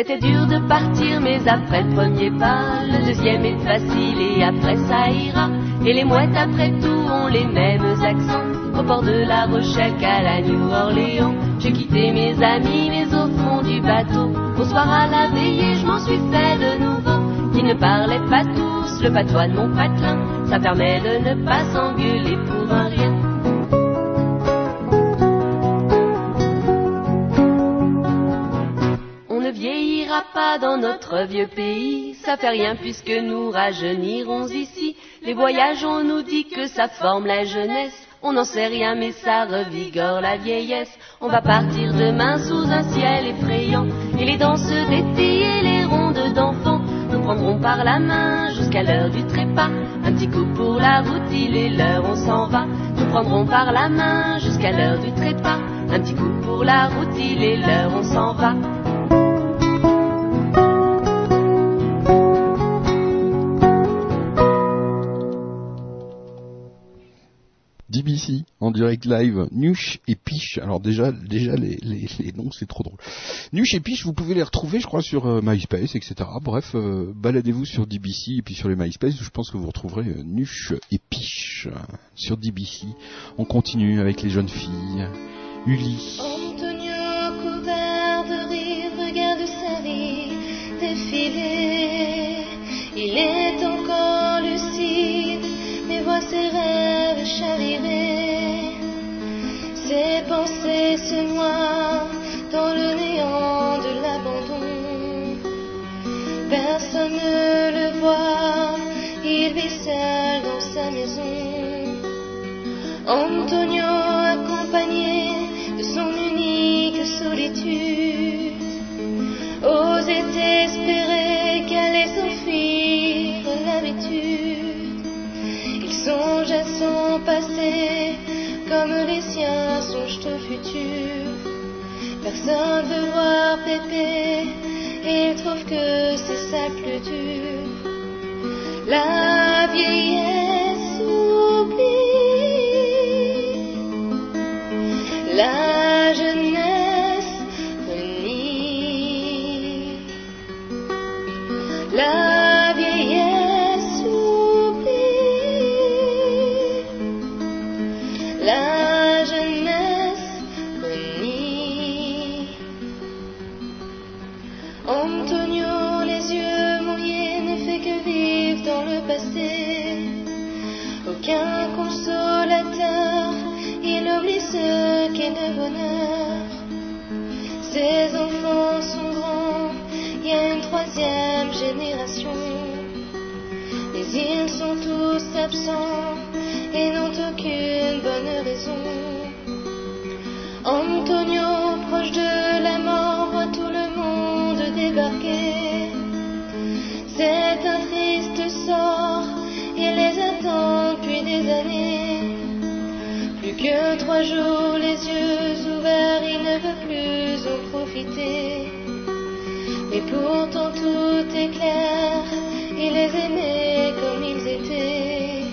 C'était dur de partir, mais après le premier pas, le deuxième est facile et après ça ira. Et les mouettes après tout ont les mêmes accents. au port de la Rochelle qu'à la New Orléans. J'ai quitté mes amis, mais au fond du bateau, au soir à la veillée, je m'en suis fait de nouveau. Qui ne parlaient pas tous le patois de mon patelin, ça permet de ne pas s'engueuler pour un rien. Dans notre vieux pays, ça fait rien puisque nous rajeunirons ici. Les voyages, on nous dit que ça forme la jeunesse. On n'en sait rien, mais ça revigore la vieillesse. On va partir demain sous un ciel effrayant. Et les danses d'été et les rondes d'enfants nous prendront par la main jusqu'à l'heure du trépas. Un petit coup pour la route, il est l'heure, on s'en va. Nous prendrons par la main jusqu'à l'heure du trépas. Un petit coup pour la route, il est l'heure, on s'en va. DBC en direct live, Nuche et Piche. Alors déjà, déjà les, les, les noms c'est trop drôle. Nuche et Piche, vous pouvez les retrouver, je crois, sur euh, MySpace, etc. Bref, euh, baladez-vous sur DBC et puis sur les MySpace, je pense que vous retrouverez euh, Nuche et Piche euh, sur DBC. On continue avec les jeunes filles. Uli. Antonio couvert de rire regarde sa vie défiler. Il est lucide, ses rêves chavirer. Ses pensées se noient dans le néant de l'abandon. Personne ne le voit, il vit seul dans sa maison. Antonio accompagné de son unique solitude osait espérer qu'allait s'enfuir l'habitude. Songe à son passé comme les siens songent au futur. Personne veut voir Pépé il trouve que c'est ça plus dur. La vieillesse oublie la jeunesse renie. La Aucun consolateur, il oublie ce qu'est le bonheur. Ses enfants sont grands, il y a une troisième génération. Mais ils sont tous absents et n'ont aucune bonne raison. Antonio, proche de la mort, voit tout le monde débarquer. C'est un triste sort, il les attend depuis des années. Plus que trois jours, les yeux ouverts, il ne veut plus en profiter. Mais pourtant tout est clair, il les aimait comme ils étaient.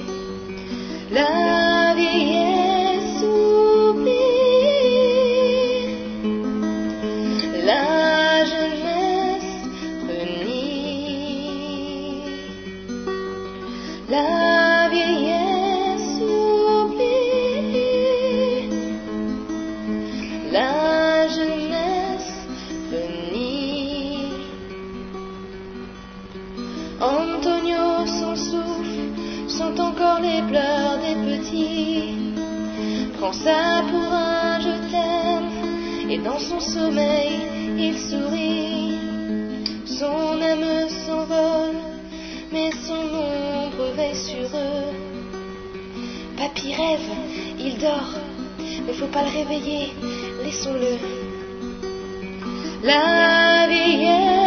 Pour un je t'aime, et dans son sommeil, il sourit. Son âme s'envole, mais son ombre veille sur eux. Papy rêve, il dort, mais faut pas le réveiller, laissons-le. La vieillesse oublie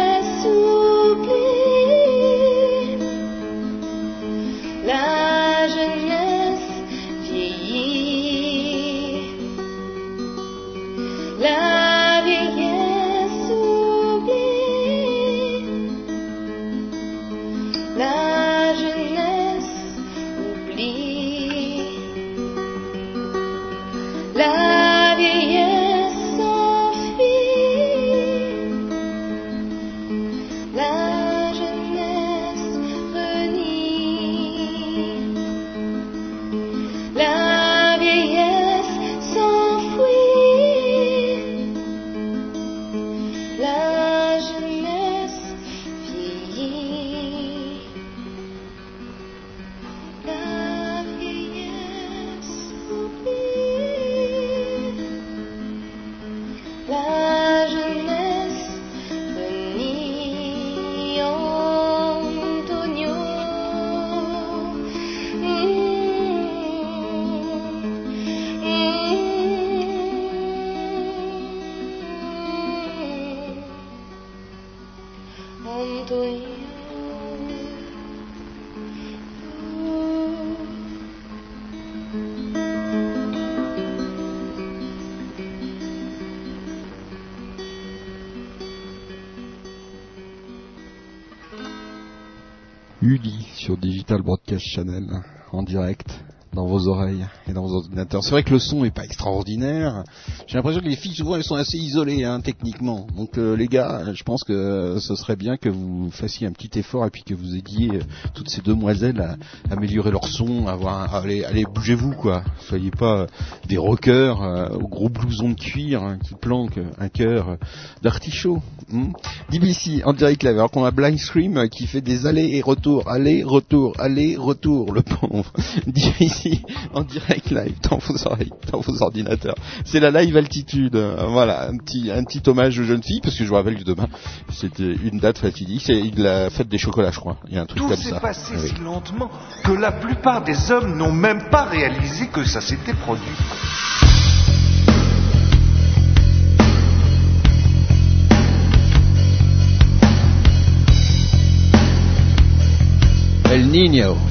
sur Digital Broadcast Channel en direct dans vos oreilles et dans vos ordinateurs. C'est vrai que le son est pas extraordinaire. J'ai l'impression que les filles souvent elles sont assez isolées hein, techniquement. Donc euh, les gars, je pense que ce serait bien que vous fassiez un petit effort et puis que vous aidiez euh, toutes ces demoiselles à améliorer leur son, à avoir, allez, allez bougez-vous quoi. Soyez pas euh, des rockers euh, au gros blouson de cuir hein, qui planquent un cœur euh, d'artichaut. Hmm. DBC en direct live alors qu'on a Blind Scream euh, qui fait des allers et retours, allers, retours, allers, retours, le pauvre. DBC en direct live dans vos oreilles, dans vos ordinateurs. C'est la live altitude. Euh, Voilà, un petit, un petit hommage aux jeunes filles parce que je vous rappelle que demain c'était une date fatidique, c'est la fête des chocolats, je crois. Il y a un truc Tout comme s'est ça. passé Oui. si lentement que la plupart des hommes n'ont même pas réalisé que ça s'était produit. El Niño.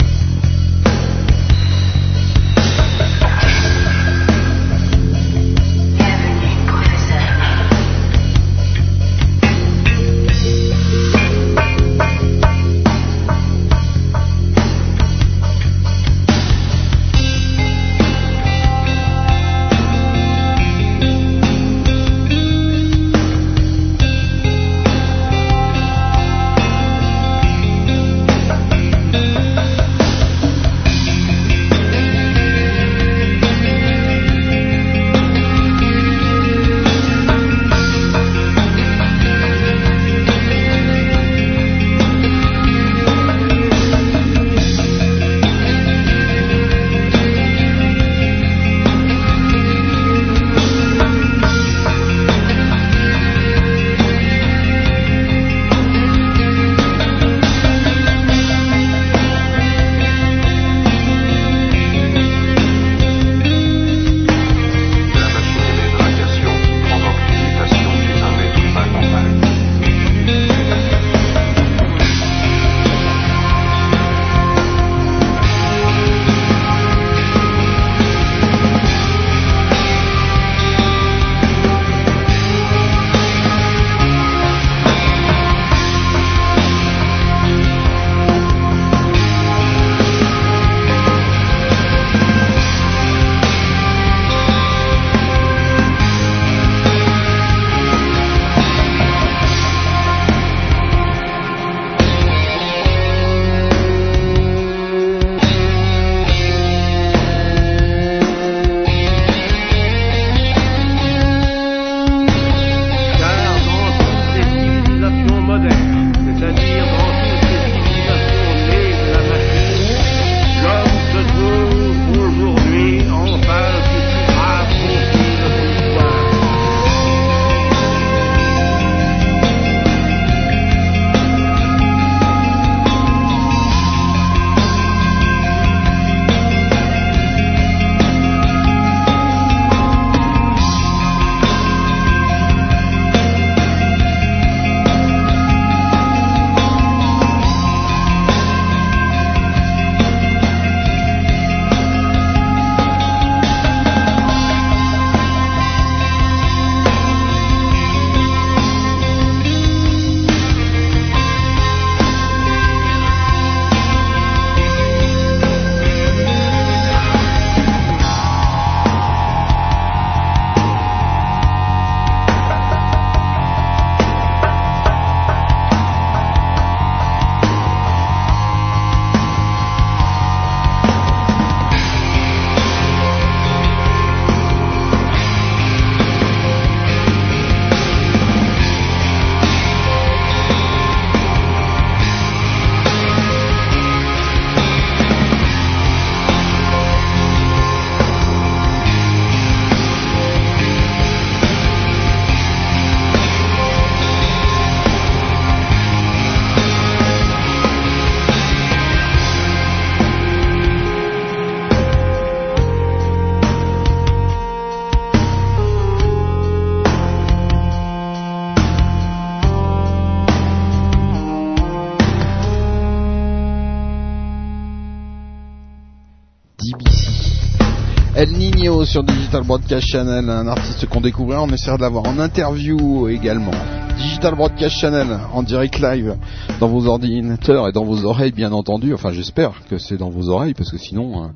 Digital Broadcast Channel, un artiste qu'on découvrira, on essaiera de l'avoir en interview également. Digital Broadcast Channel en direct live dans vos ordinateurs et dans vos oreilles bien entendu. Enfin j'espère que c'est dans vos oreilles parce que sinon euh,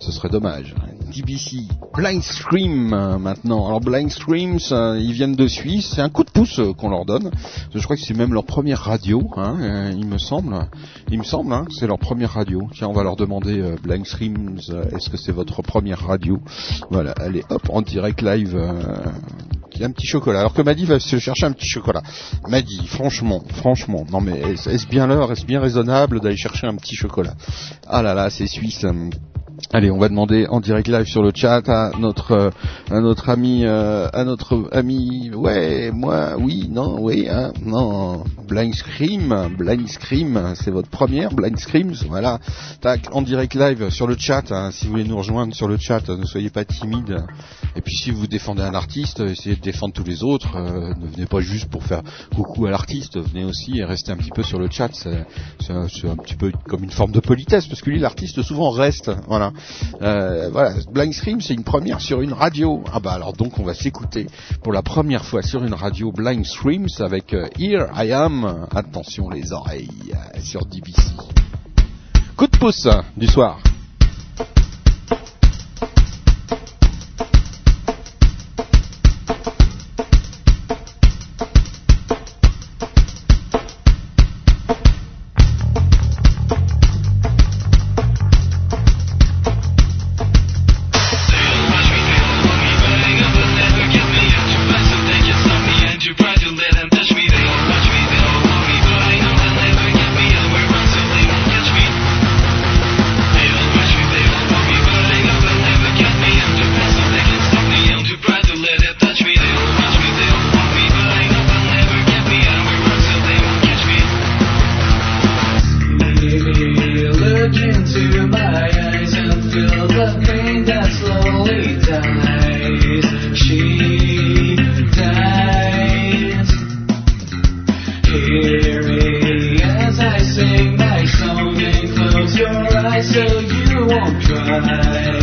ce serait dommage. DBC, Blind Stream euh, maintenant. Alors Blind Streams, euh, ils viennent de Suisse, c'est un coup de pouce euh, qu'on leur donne. Je crois que c'est même leur première radio, hein, euh, il me semble. Il me semble, hein, c'est leur première radio. Tiens, on va leur demander Blind Streams, euh, est-ce que c'est votre première radio? Voilà, allez hop en direct live. euh, un petit chocolat. Alors que Maddy va se chercher un petit chocolat. Maddy, franchement, franchement, non mais est-ce bien l'heure, est-ce bien raisonnable d'aller chercher un petit chocolat? Ah là là, c'est suisse. Allez, on va demander en direct live sur le chat à notre euh, à notre ami euh, à notre ami ouais moi oui non oui hein, non. Blind Scream Blind Scream c'est votre première Blind Screams voilà. Tac en direct live sur le chat hein, si vous voulez nous rejoindre sur le chat ne soyez pas timide. Et puis si vous défendez un artiste essayez de défendre tous les autres euh, ne venez pas juste pour faire coucou à l'artiste venez aussi et restez un petit peu sur le chat c'est c'est un, c'est un petit peu comme une forme de politesse parce que lui l'artiste souvent reste voilà euh, voilà, Blind Scream, c'est une première sur une radio. Ah bah alors donc on va s'écouter pour la première fois sur une radio Blind Streams avec euh, Here I Am. Attention les oreilles euh, sur DBC. Coup de pouce du soir. won't cry.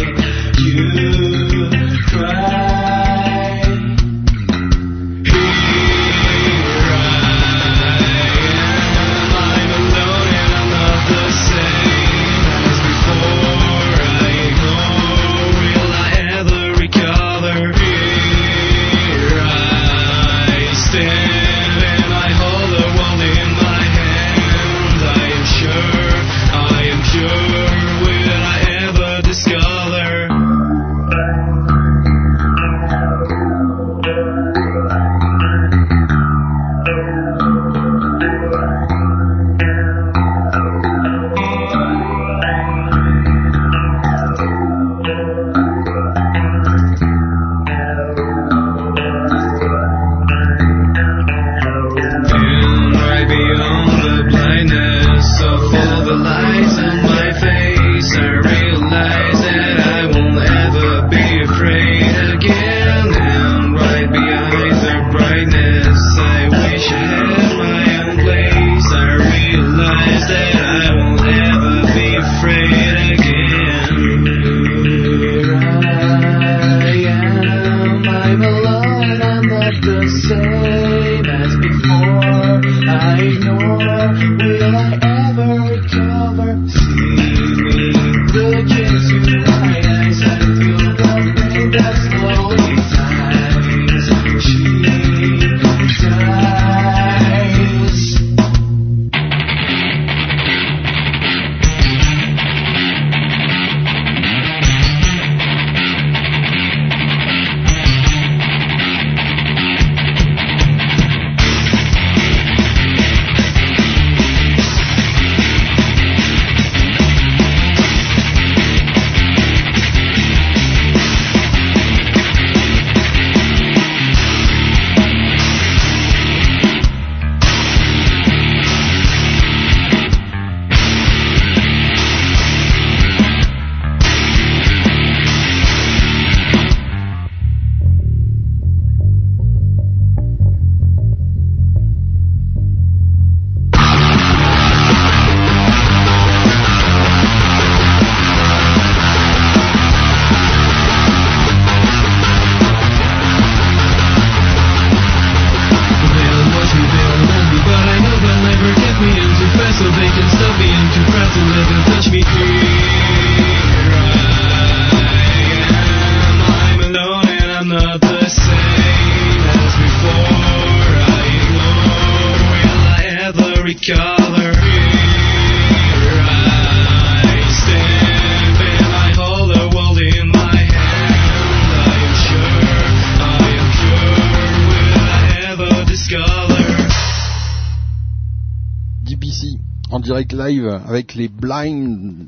Avec les Blind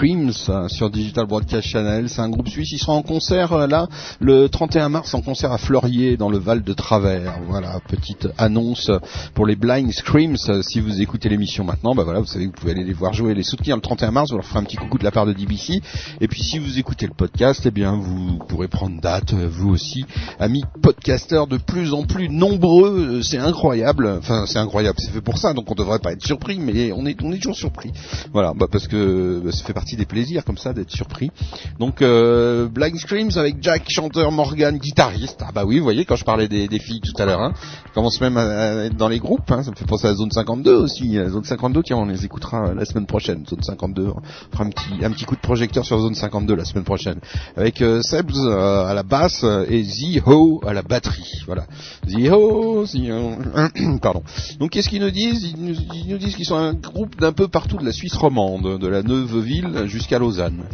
Screams euh, sur Digital Broadcast Channel. C'est un groupe suisse. Ils seront en concert euh, là le 31 mars en concert à Fleurier dans le Val de Travers. Voilà, petite annonce pour les Blind Screams. Si vous écoutez l'émission maintenant, bah voilà, vous savez que vous pouvez aller les voir jouer, les soutenir le 31 mars. Vous leur ferez un petit coucou de la part de DBC. Et puis si vous écoutez le podcast, eh bien vous pourrez prendre date, euh, vous aussi, amis podcasteurs de plus en plus nombreux. Euh, C'est incroyable. Enfin, c'est incroyable. C'est fait pour ça, donc on devrait pas être surpris, mais on est on est toujours surpris. Voilà, bah parce que bah, ça fait partie des plaisirs comme ça d'être surpris. Donc euh, Blind Screams avec Jack, chanteur, Morgan, guitariste. Ah bah oui, vous voyez quand je parlais des, filles tout à l'heure, hein, je commence même à, être dans les groupes. Hein, ça me fait penser à Zone 52 aussi. La Zone 52, tiens, on les écoutera euh, la semaine prochaine. Zone 52, on fera un petit un petit coup de projecteur sur Zone 52 la semaine prochaine avec euh, Sebs euh, à la basse euh, et The Ho à la batterie. Voilà. The Ho, The Ho. Pardon. Donc qu'est-ce qu'ils nous disent? Ils nous, ils nous disent qu'ils sont un groupe d'un peu partout de la Suisse romande, de la Neuveville jusqu'à Lausanne.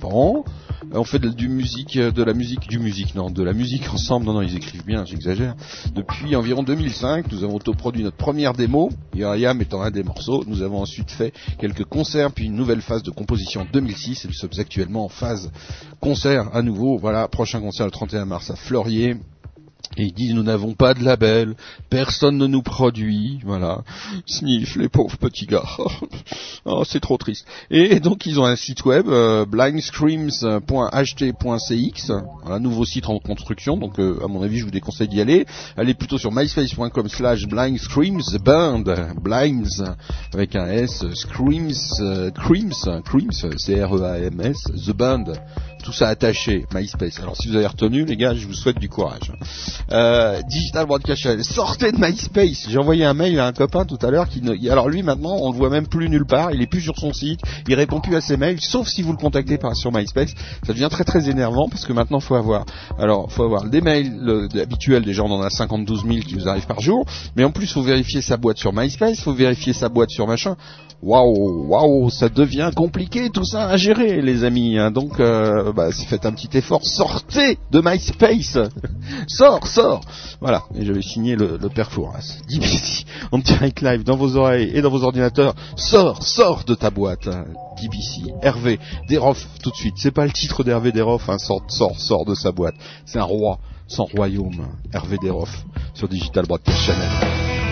Bon, Euh, on fait de, du musique, euh, de la musique, du musique, non, de la musique ensemble. Non, non, ils écrivent bien, j'exagère. Depuis environ 2005, nous avons autoproduit notre première démo, Yam étant un des morceaux. Nous avons ensuite fait quelques concerts, puis une nouvelle phase de composition en 2006, et nous sommes actuellement en phase concert à nouveau. Voilà, prochain concert le 31 mars à Fleurier. Et ils disent nous n'avons pas de label, personne ne nous produit, voilà. Sniff, les pauvres petits gars. oh, c'est trop triste. Et donc ils ont un site web, euh, blindscreams.ht.cx, un nouveau site en construction, donc euh, à mon avis je vous déconseille d'y aller. Allez plutôt sur myspace.com slash blindscreams, band, blinds, avec un S, screams, euh, creams, creams, C-R-E-A-M-S, the band, tout ça attaché, MySpace. Alors si vous avez retenu, les gars, je vous souhaite du courage. Euh, Digital Broadcast Channel, sortez de MySpace. J'ai envoyé un mail à un copain tout à l'heure qui, ne... alors lui maintenant, on le voit même plus nulle part. Il est plus sur son site, il répond plus à ses mails, sauf si vous le contactez par sur MySpace. Ça devient très très énervant parce que maintenant faut avoir, alors faut avoir des mails le- habituels. Déjà on en a 52 000 qui vous arrivent par jour, mais en plus faut vérifier sa boîte sur MySpace, faut vérifier sa boîte sur machin. Waouh, waouh, ça devient compliqué tout ça à gérer, les amis. hein. Donc, euh, bah, faites un petit effort, sortez de MySpace, sors, sors. Voilà. Et je vais signer le, le père Fouras. DBC en direct live dans vos oreilles et dans vos ordinateurs. Sors, sors de ta boîte. hein. DBC, Hervé, Deroff, tout de suite. C'est pas le titre d'Hervé Deroff, hein. sort, sort, sort de sa boîte. C'est un roi sans royaume. Hervé Deroff sur Digital Broadcast Channel.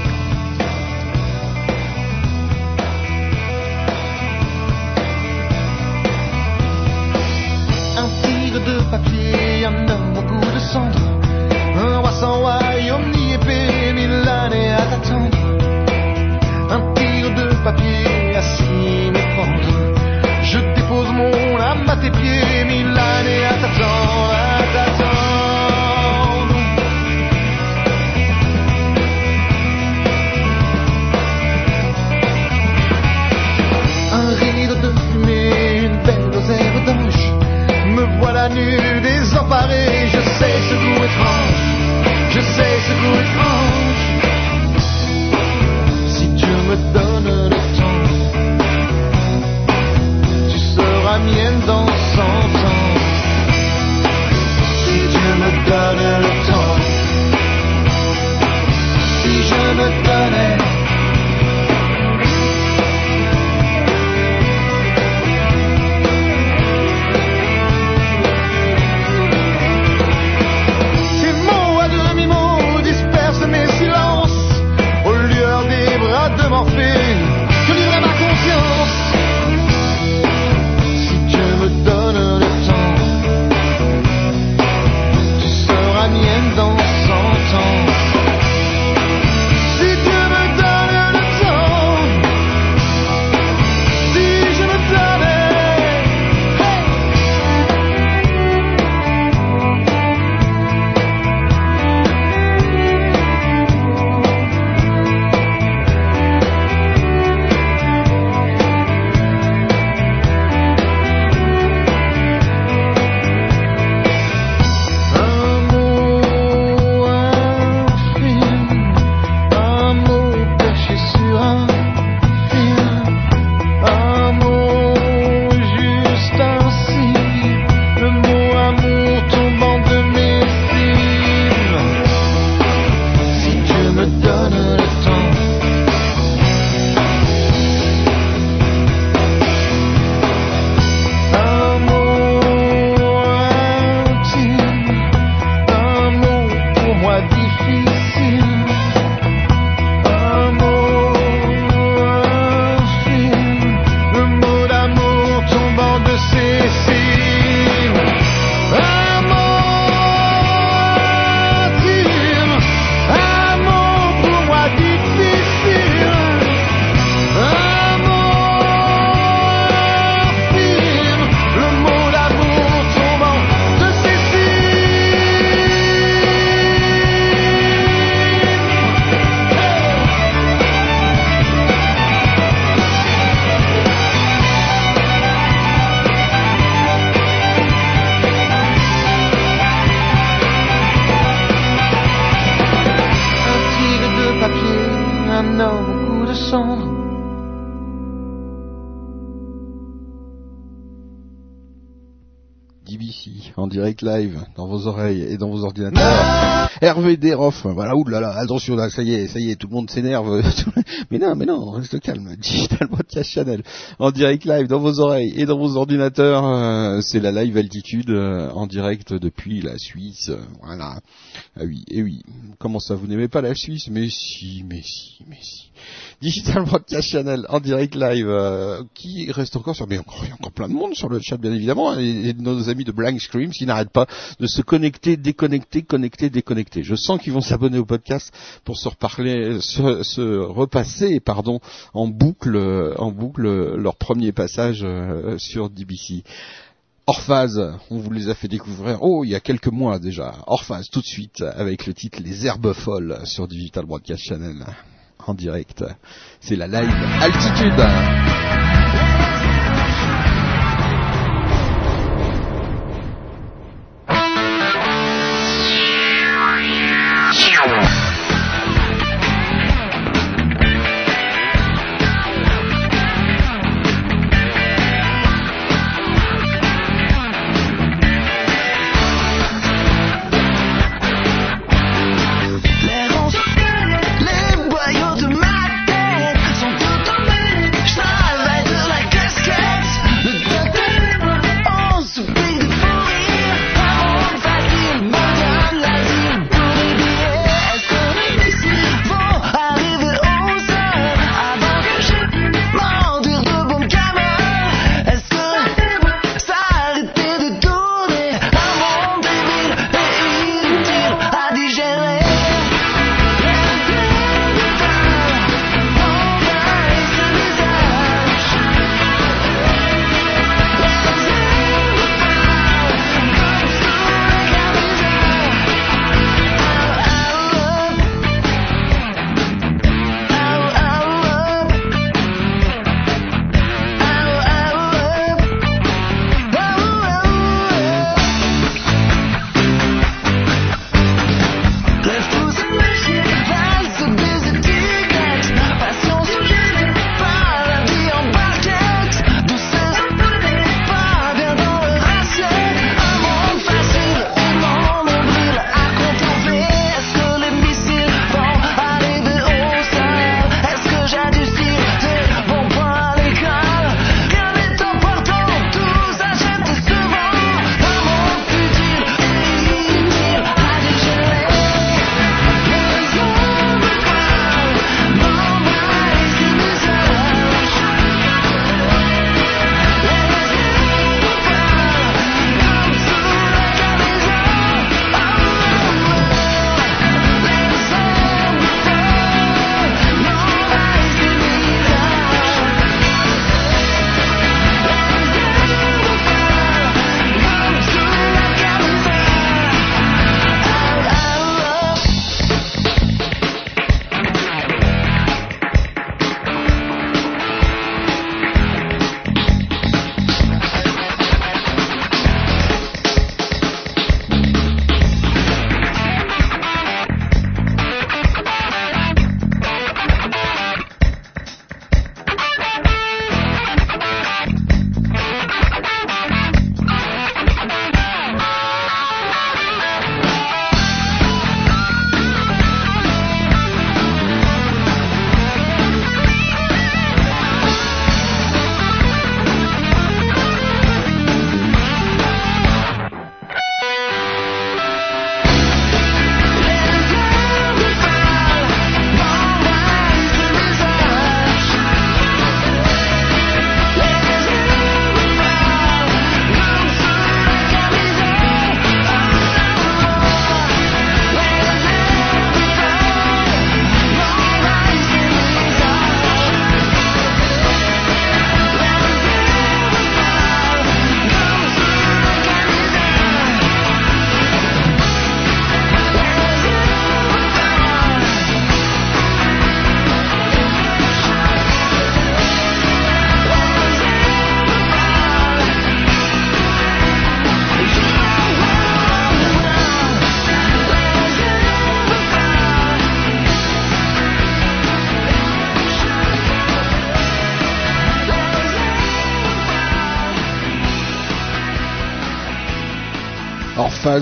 Direct live dans vos oreilles et dans vos ordinateurs. Hervé Desroff, voilà, oulala, attention là, ça y est, ça y est, tout le monde s'énerve. mais non, mais non, reste calme. Digital Broadcast Channel en direct live dans vos oreilles et dans vos ordinateurs. euh, c'est la live altitude euh, en direct depuis la Suisse. euh, voilà. Ah oui, et oui. Comment ça, vous n'aimez pas la Suisse? Mais si, mais si, mais si. Digital Broadcast Channel en direct live, euh, qui reste encore sur, mais encore, plein de monde sur le chat bien évidemment, et, et nos amis de Blank Screams qui n'arrêtent pas de se connecter, déconnecter, connecter, déconnecter. Je sens qu'ils vont s'abonner au podcast pour se reparler, se, se repasser, pardon, en boucle, en boucle leur premier passage euh, sur DBC. Orphase, on vous les a fait découvrir, oh, il y a quelques mois déjà. Orphase, tout de suite, avec le titre Les Herbes Folles sur Digital Broadcast Channel, direct. C'est la live altitude.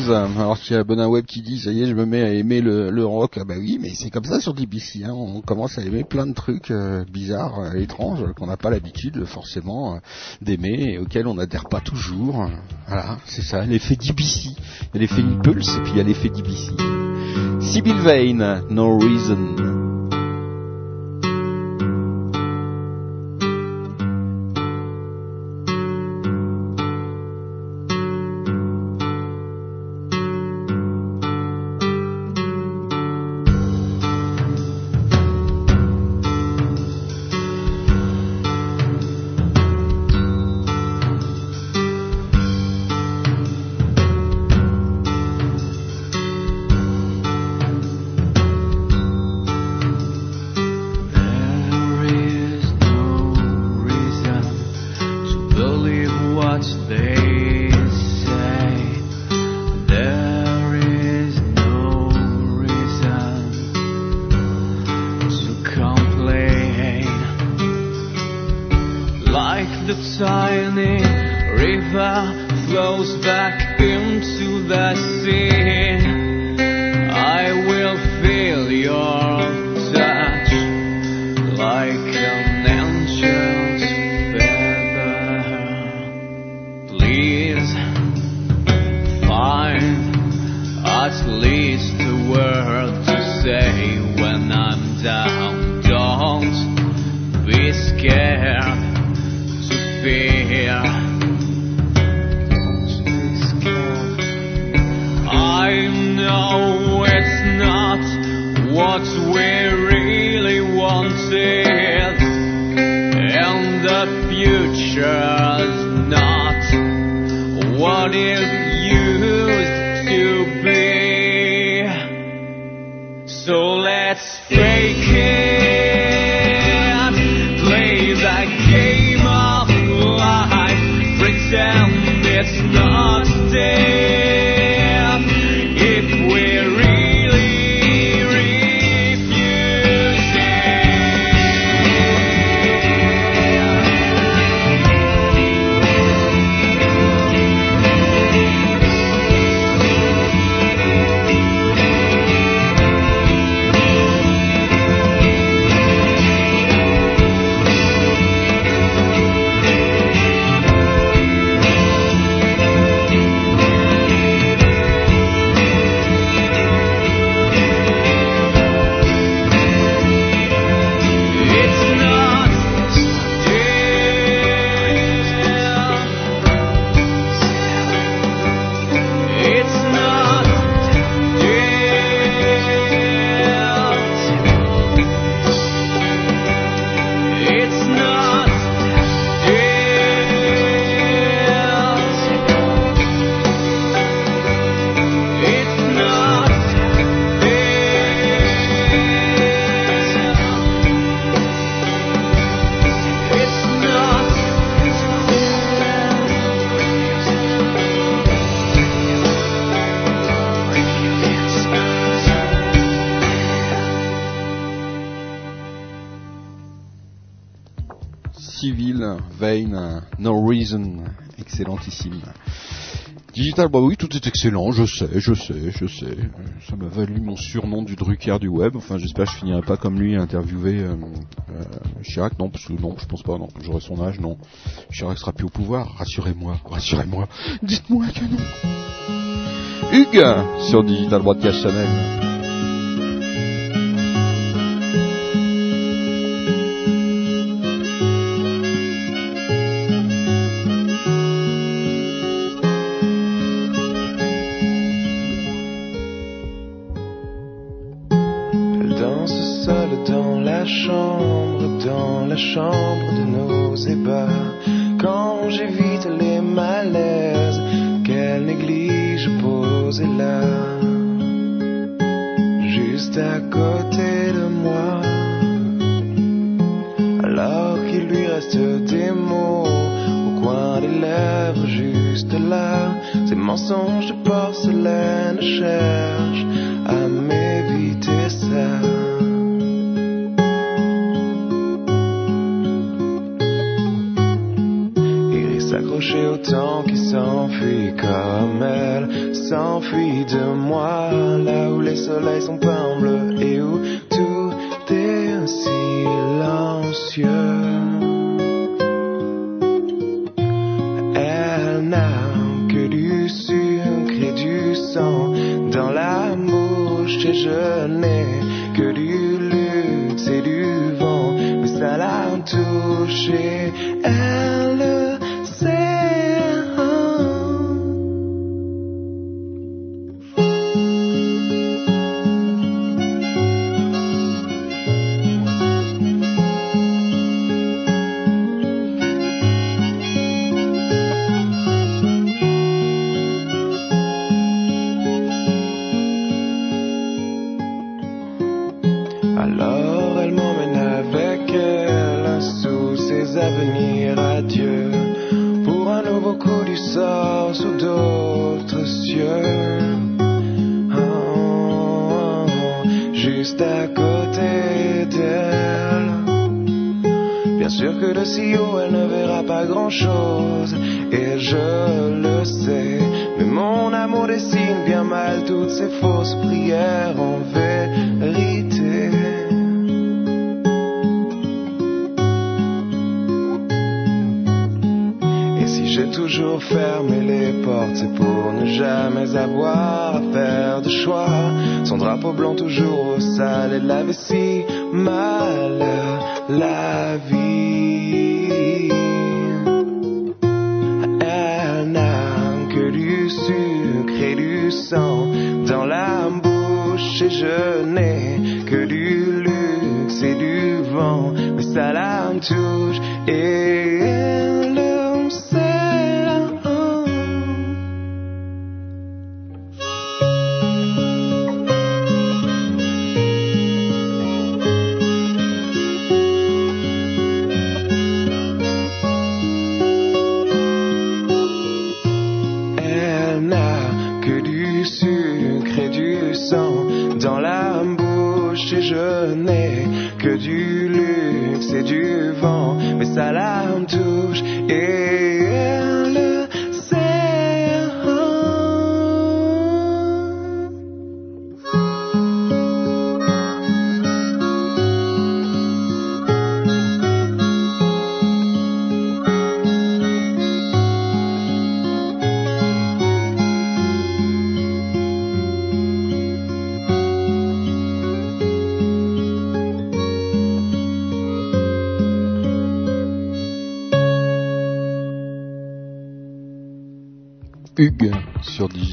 Phase. Alors qu'il y a Bonaweb qui dit, ça y est, je me mets à aimer le, rock. Ah bah oui, mais c'est comme ça sur DBC. Hein. On commence à aimer plein de trucs euh, bizarres, euh, étranges, qu'on n'a pas l'habitude forcément euh, d'aimer et auxquels on n'adhère pas toujours. Voilà, c'est ça, l'effet DBC. Il y a l'effet Nipples et puis il y a l'effet DBC. Sibyl Vane, No Reason. Civil, Vane, No Reason, excellentissime. Digital, bah oui, tout est excellent, je sais, je sais, je sais. Ça m'a valu mon surnom du Drucker du web. Enfin, j'espère que je finirai pas comme lui à interviewer euh, euh, Chirac. Non, parce que non, je pense pas, non. J'aurai son âge, non. Chirac sera plus au pouvoir. Rassurez-moi, rassurez-moi. Dites-moi que non. Hugues, sur Digital Broadcast Channel.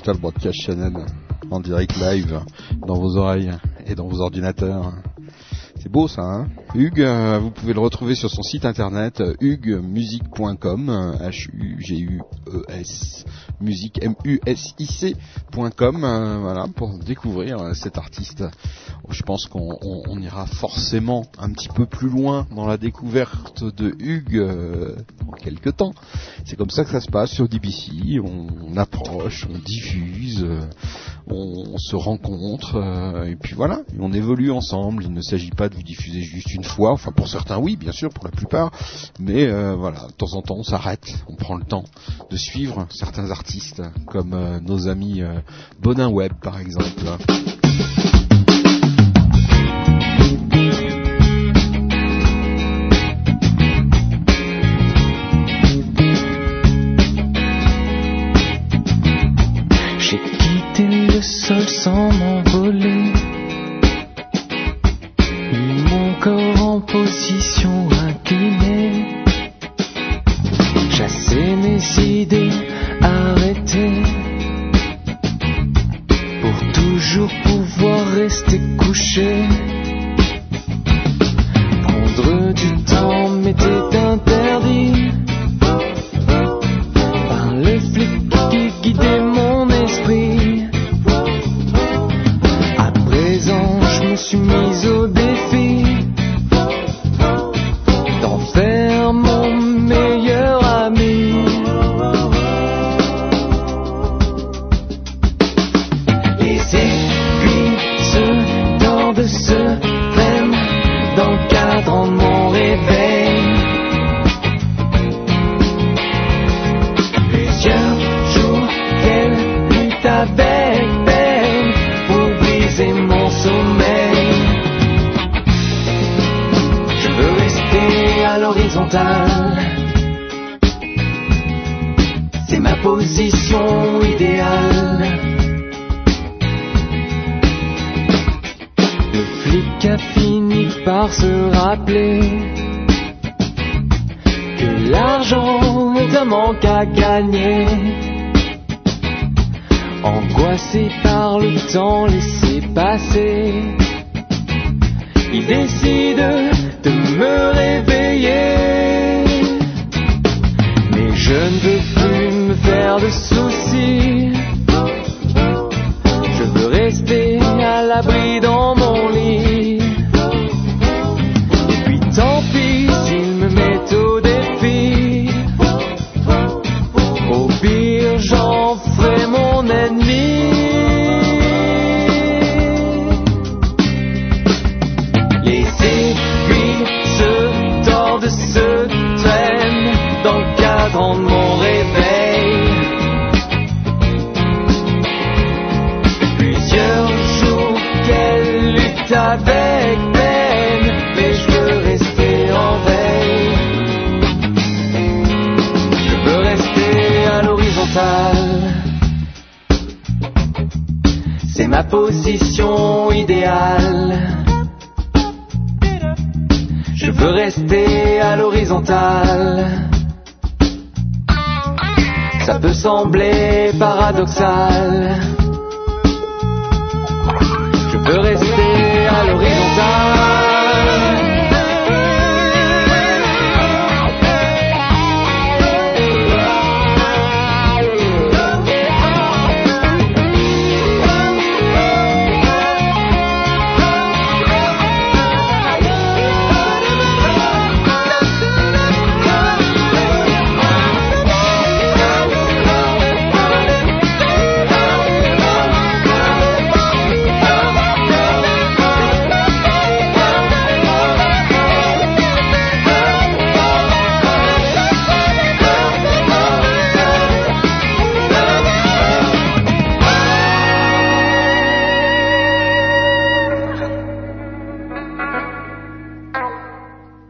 Digital Broadcast Channel en direct live dans vos oreilles et dans vos ordinateurs. C'est beau ça, hein? Hugues, euh, vous pouvez le retrouver sur son site internet euh, huguemusic.com, euh, H-U-G-U-E-S, musique, M-U-S-I-C.com, euh, voilà, pour découvrir euh, cet artiste. Je pense qu'on on- on ira forcément un petit peu plus loin dans la découverte de Hugues euh, dans quelques temps. C'est comme ça que ça se passe sur DBC, on, approche, on diffuse, euh, on, se rencontre, euh, et puis voilà, on évolue ensemble. Il ne s'agit pas de vous diffuser juste une fois, enfin pour certains oui, bien sûr, pour la plupart, mais euh, voilà, de temps en temps on s'arrête, on prend le temps de suivre certains artistes, comme euh, nos amis euh, Bonin Web par exemple. J'ai quitté le sol sans m'envoler. Mon corps en position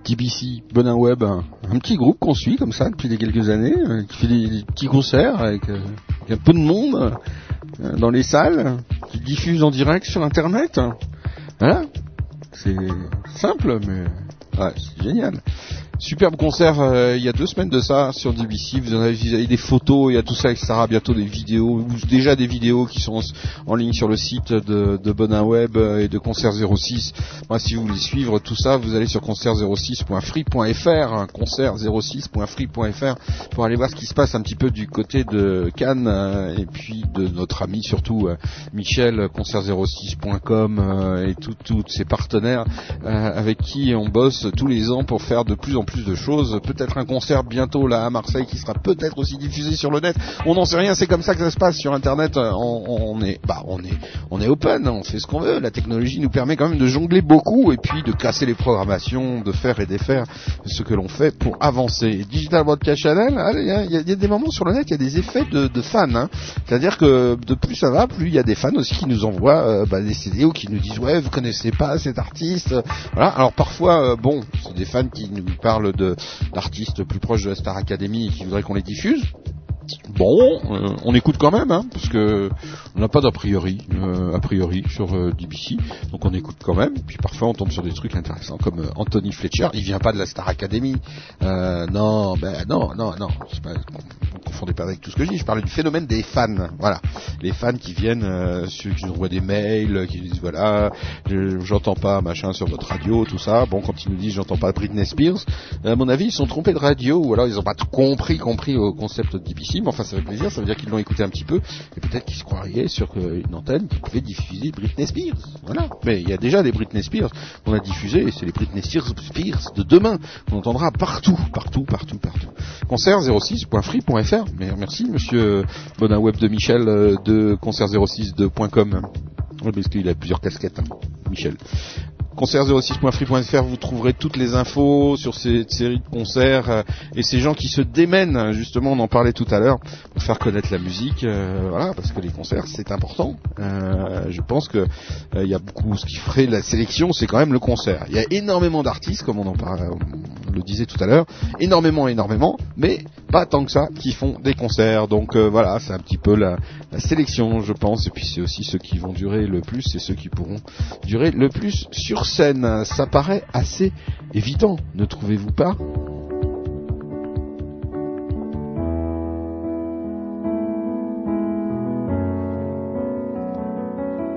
TBC, Bonin Web, un, petit groupe qu'on suit comme ça depuis des quelques années, euh, qui fait des, petits concerts avec, euh, avec un peu de monde euh, dans les salles, qui diffuse en direct sur Internet. Voilà, c'est simple, mais ouais, c'est génial. Superbe concert euh, il y a deux semaines de ça sur DBC. Vous en avez, vous avez des photos, il y a tout ça, etc. Bientôt des vidéos, ou déjà des vidéos qui sont en ligne sur le site de, de Bonin Web euh, et de Concert 06. Moi, si vous voulez suivre tout ça, vous allez sur concert06.free.fr, hein, concert06.free.fr pour aller voir ce qui se passe un petit peu du côté de Cannes euh, et puis de notre ami surtout Michel, concert06.com euh, et tous ses partenaires avec qui on bosse tous les ans pour faire de plus en plus de choses. Peut-être un concert bientôt là à Marseille qui sera peut-être aussi diffusé sur le net. On n'en sait rien, c'est comme ça que ça se passe sur Internet. Euh, On, on est, bah, on est, on est open, on fait ce qu'on veut. La technologie nous permet quand même de jongler beaucoup et puis de casser les programmations, de faire et défaire ce que l'on fait pour avancer. Digital Broadcast Channel, allez, il y, a- des moments sur le net, il y a des effets de, de fans. hein. C'est-à-dire que de plus ça va, plus il y a des fans aussi qui nous envoient euh, bah, des CD ou qui nous disent ouais, vous connaissez pas cet artiste. Voilà. Alors parfois, euh, bon, c'est des fans qui nous parlent de d'artistes plus proches de la Star Academy qui voudraient qu'on les diffuse. Bon, euh, on écoute quand même, hein, parce que on n'a pas d'a priori, euh, a priori sur euh, DBC, donc on écoute quand même. Puis parfois on tombe sur des trucs intéressants comme Anthony Fletcher. Il vient pas de la Star Academy, non, ben non, non, non. Pas, confondez pas avec tout ce que je dis. Je parlais du phénomène des fans. Voilà, les fans qui viennent, sur- qui nous envoient des mails, qui nous disent voilà, je- j'entends pas machin sur votre radio, tout ça. Bon, quand ils nous disent j'entends pas Britney Spears, à mon avis ils sont trompés de radio ou alors ils ont pas compris, compris au concept de DBC. Mais enfin, ça fait plaisir. Ça veut dire qu'ils l'ont écouté un petit peu et peut-être qu'ils se croiraient sur euh, une antenne qui pouvait diffuser Britney Spears. Voilà. Mais il y a déjà des Britney Spears qu'on a diffusées et c'est les Britney Spears de demain qu'on entendra partout, partout, partout, partout. Concert 06.free.fr. Mais merci Monsieur Bonin Web de Michel euh, de concert06.com. Oui, parce qu'il a plusieurs casquettes, hein, Michel. concert06.free.fr, vous trouverez toutes les infos sur cette série de concerts euh, et ces gens qui se démènent, justement, on en parlait tout à l'heure, pour faire connaître la musique, euh, voilà, parce que les concerts c'est important. Euh, je pense que euh, il y a beaucoup, ce qui ferait la sélection, c'est quand même le concert. Il y a énormément d'artistes, comme on en parlait, on le disait tout à l'heure, énormément, énormément, mais pas tant que ça qui font des concerts. Donc euh, voilà, c'est un petit peu la, la sélection, je pense, et puis c'est aussi ceux qui vont durer le plus et ceux qui pourront durer le plus sur scène. Ça paraît assez évident, ne trouvez-vous pas?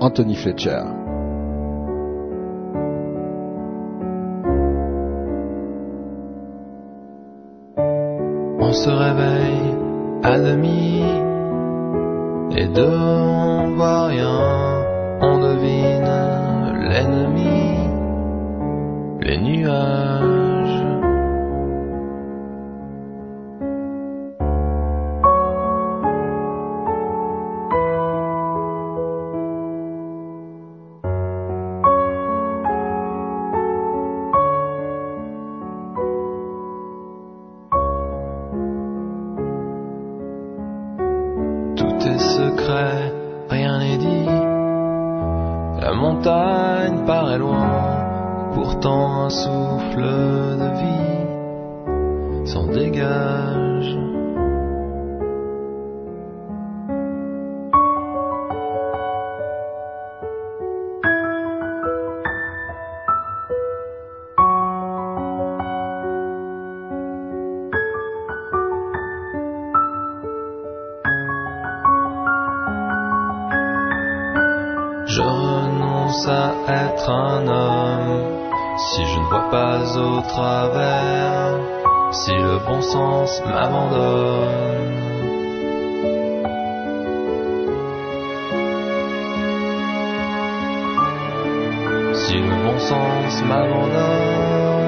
Anthony Fletcher. On se réveille à demi, les deux on voit rien, on devine l'ennemi, les nuages. Sens un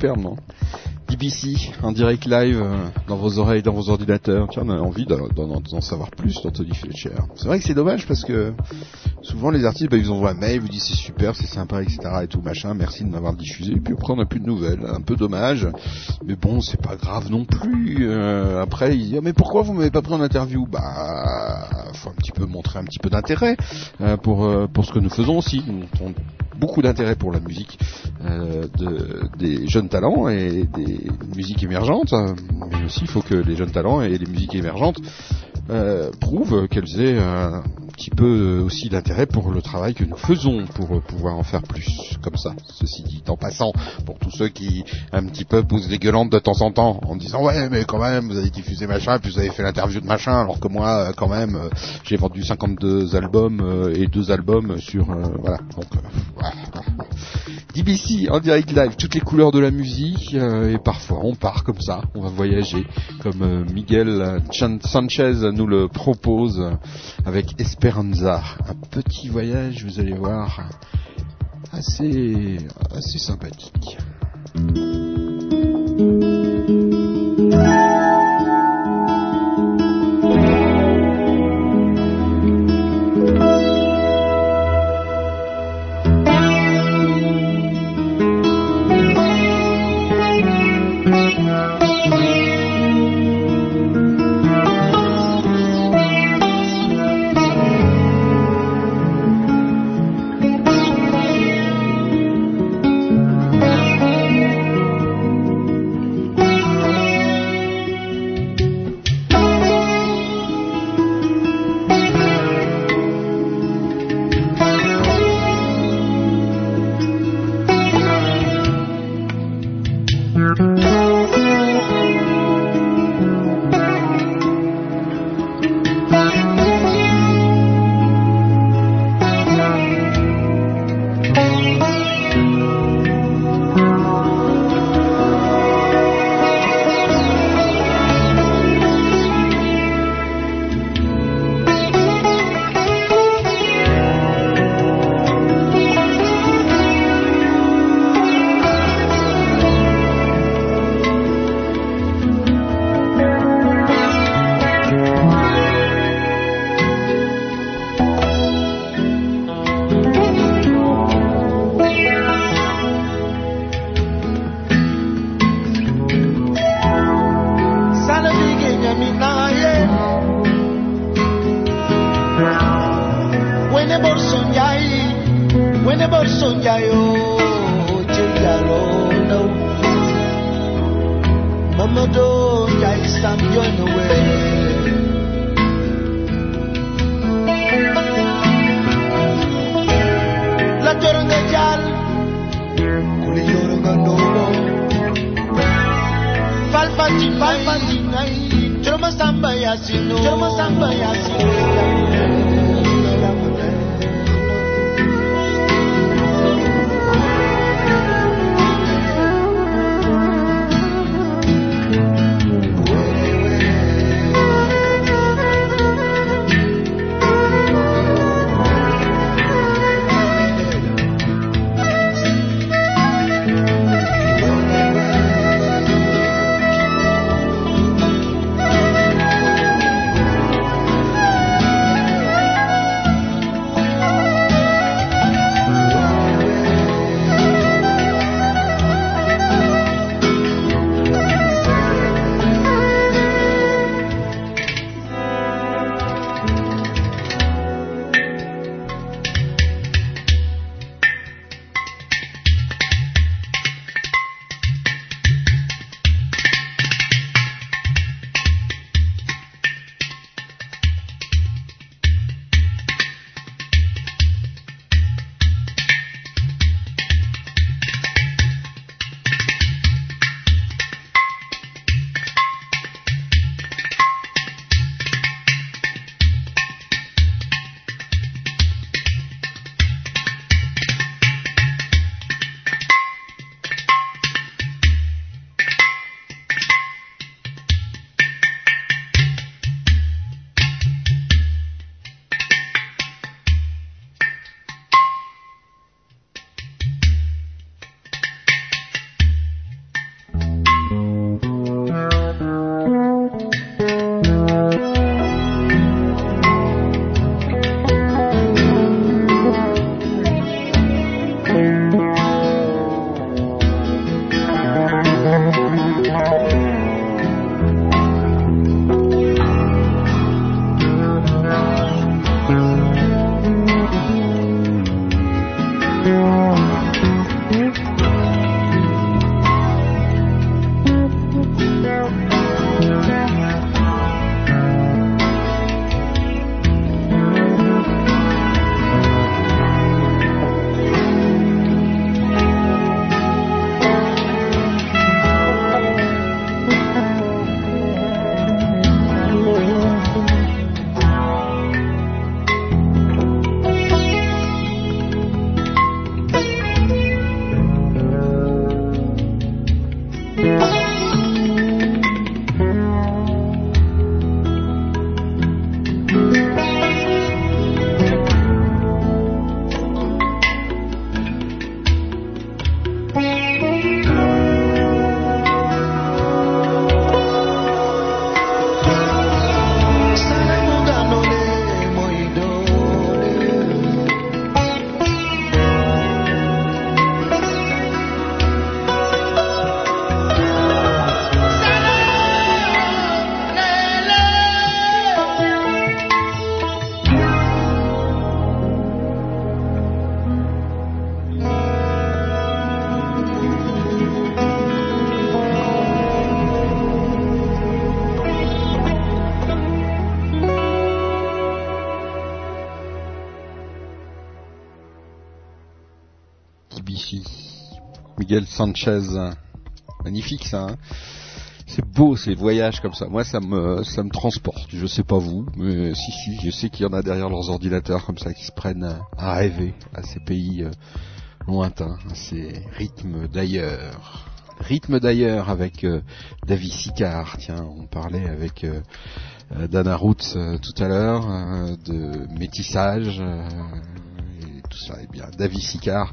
Superbe, non? BBC, en direct live, euh, dans vos oreilles, dans vos ordinateurs. Tiens, on a envie d'en, savoir plus d'Anthony Fletcher. C'est vrai que c'est dommage parce que souvent les artistes, bah, ils envoient un mail, ils vous disent c'est super, c'est sympa, etc. et tout machin, merci de m'avoir diffusé. Et puis après, on n'a plus de nouvelles. Un peu dommage. Mais bon, c'est pas grave non plus. Euh, après, ils disent, Ah, mais pourquoi vous m'avez pas pris en interview? Bah, faut un petit peu montrer un petit peu d'intérêt euh, pour pour ce que nous faisons aussi. Beaucoup d'intérêt pour la musique euh, de, des jeunes talents et des musiques émergentes. Euh, Mais aussi, il faut que les jeunes talents et les musiques émergentes euh, prouvent qu'elles aient, petit peu euh, aussi d'intérêt pour le travail que nous faisons pour euh, pouvoir en faire plus comme ça. Ceci dit, en passant, pour tous ceux qui un petit peu poussent des gueulantes de temps en temps en disant ouais mais quand même vous avez diffusé machin puis vous avez fait l'interview de machin alors que moi euh, quand même j'ai vendu 52 albums et deux albums sur voilà donc euh. DBC en direct live, toutes les couleurs de la musique et parfois on part comme ça, on va voyager comme Miguel Sanchez nous le propose avec Un petit voyage, vous allez voir, assez sympathique. Miguel Sanchez. Magnifique ça. hein. c'est beau ces voyages comme ça. Moi ça me ça transporte. Je sais pas vous, mais si si, je sais qu'il y en a derrière leurs ordinateurs comme ça qui se prennent à rêver à ces pays euh, lointains, à ces rythmes d'ailleurs. Rythme d'ailleurs avec euh, David Sicard. Tiens, on parlait avec euh, Dana Roots euh, tout à l'heure de métissage et tout ça. Eh bien, David Sicard,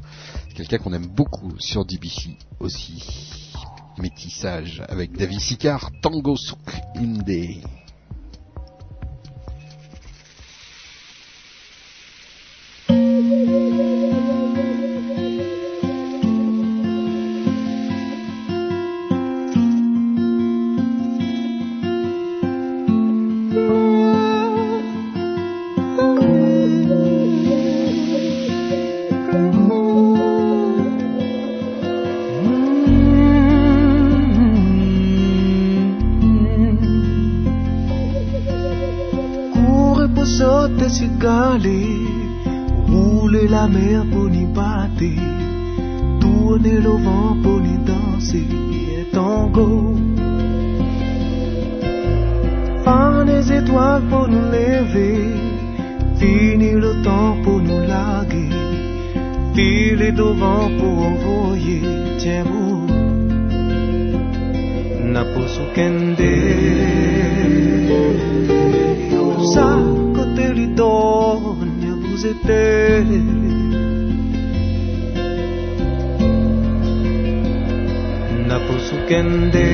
quelqu'un qu'on aime beaucoup sur DBC aussi. Métissage avec David Sicard, Tango Souk rouler la mer pour n'y battre, tourner le vent pour n'y danser, et tango. Faire des étoiles pour nous lever, finir le temps pour nous larguer, filer devant pour envoyer, tiens vous, n'a vous êtes Napusukende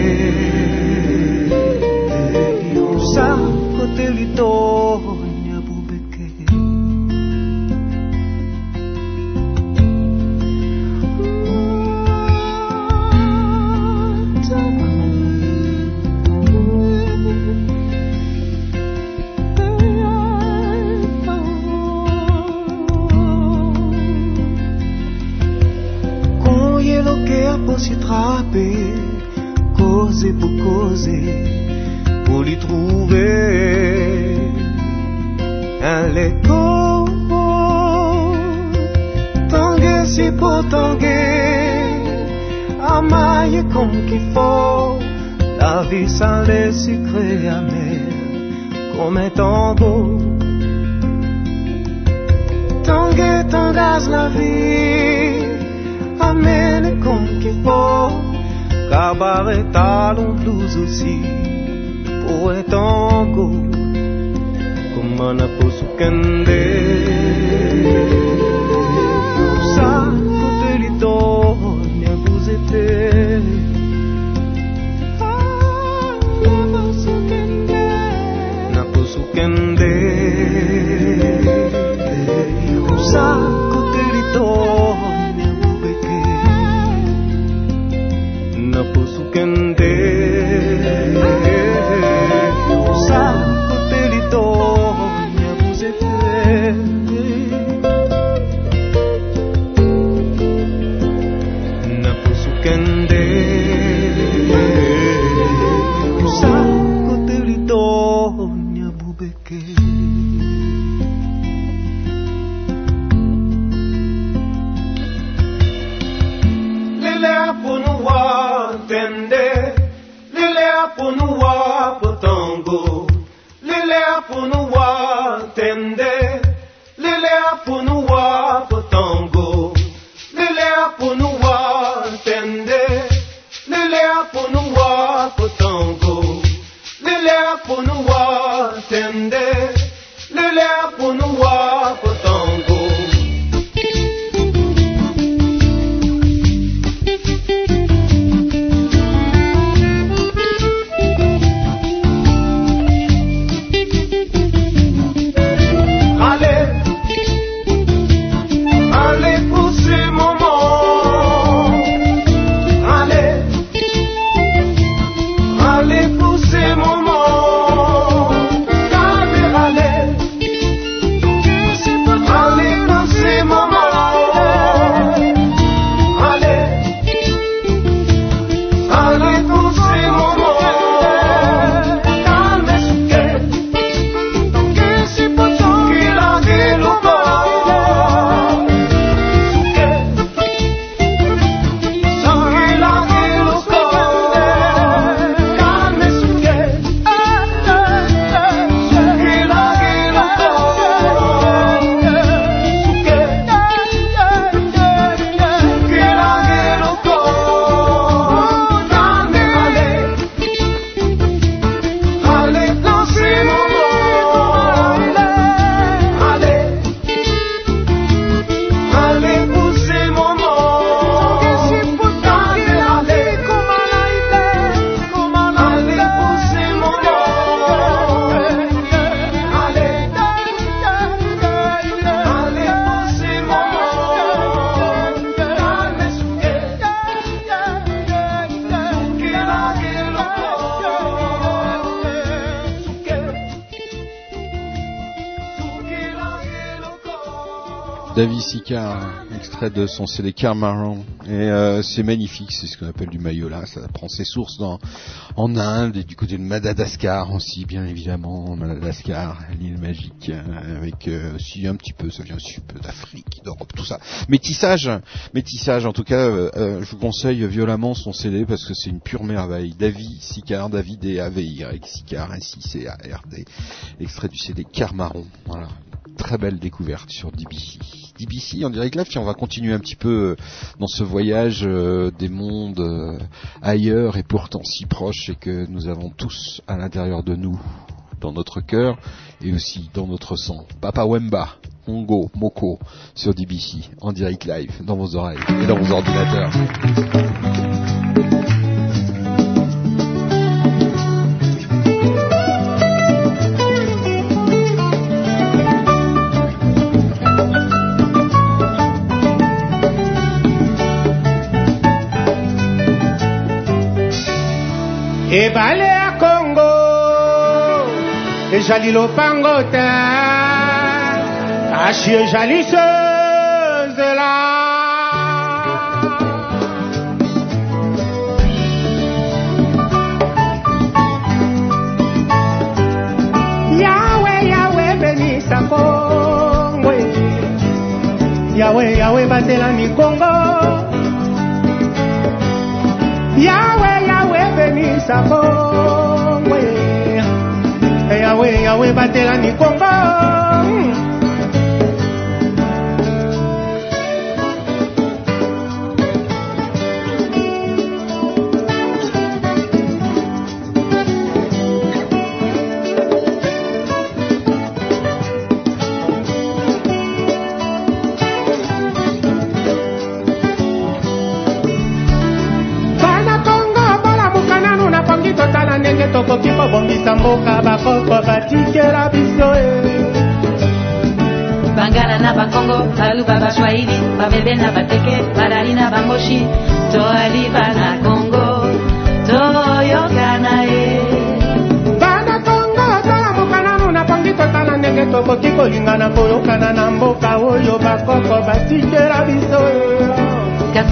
sa extrait de son CD Carmaron. Et euh, c'est magnifique, c'est ce qu'on appelle du Mayola. Ça prend ses sources dans, en Inde et du côté de Madagascar aussi, bien évidemment. Madagascar, l'île magique, euh, avec euh, aussi un petit peu, ça vient aussi un peu d'Afrique, d'Europe, tout ça. Métissage, métissage. En tout cas, euh, euh, je vous conseille violemment son CD parce que c'est une pure merveille. David Sicard, David et AVY, Sicard, S-I-C-A-R-D, extrait du CD Carmaron. Voilà très belle découverte sur DBC. DBC en direct live, puis on va continuer un petit peu euh, dans ce voyage euh, des mondes euh, ailleurs et pourtant si proches et que nous avons tous à l'intérieur de nous, dans notre cœur et aussi dans notre sang. Papa Wemba, Hongo, Moko sur DBC en direct live dans vos oreilles et dans vos ordinateurs. Ebale ya kongo ezali lopango te kasi ezali se nzela yawe yawe benisa kongo yawe yawe batelani kongo yawe sapongwe eyawe yawe batela nikombo mboka bakoko batikela biso e bangala na bakongo baluba baswahili babebe na bateke balali na bangoshi toaliba na kongo toyokana ye. Bana kongo tolamuka nanu napongi totala ndenge tokoki kolingana koyokana na mboka oyo bakoko batikela biso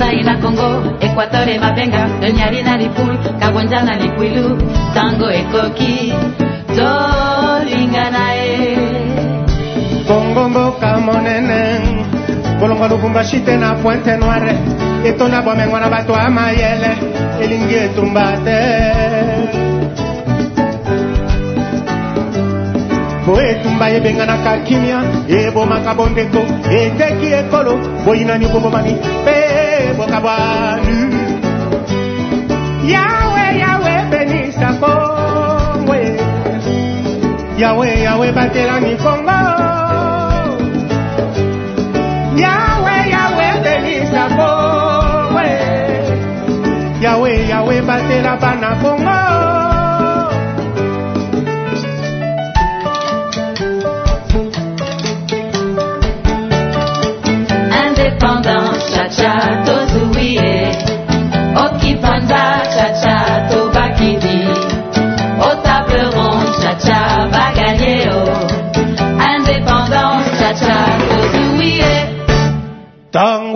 e kasai na kongo ekwatore mabenga donyali na lipulu kabonja na likwilu tango ekoki tolingana ye. Kongo mboka monene bolongo lubumbashi te na pointe noire etonda bomengo na bato ya mayele elingi etumba te. Po etumba ebenganaka kimia ebomaka bondeko eteki ekolo boyinani bobomani mpe Yahweh Yahweh Beni kongwe. Yahweh Yahweh batela mi Yahweh Yahweh Beni kongwe. Yahweh Yahweh batela bana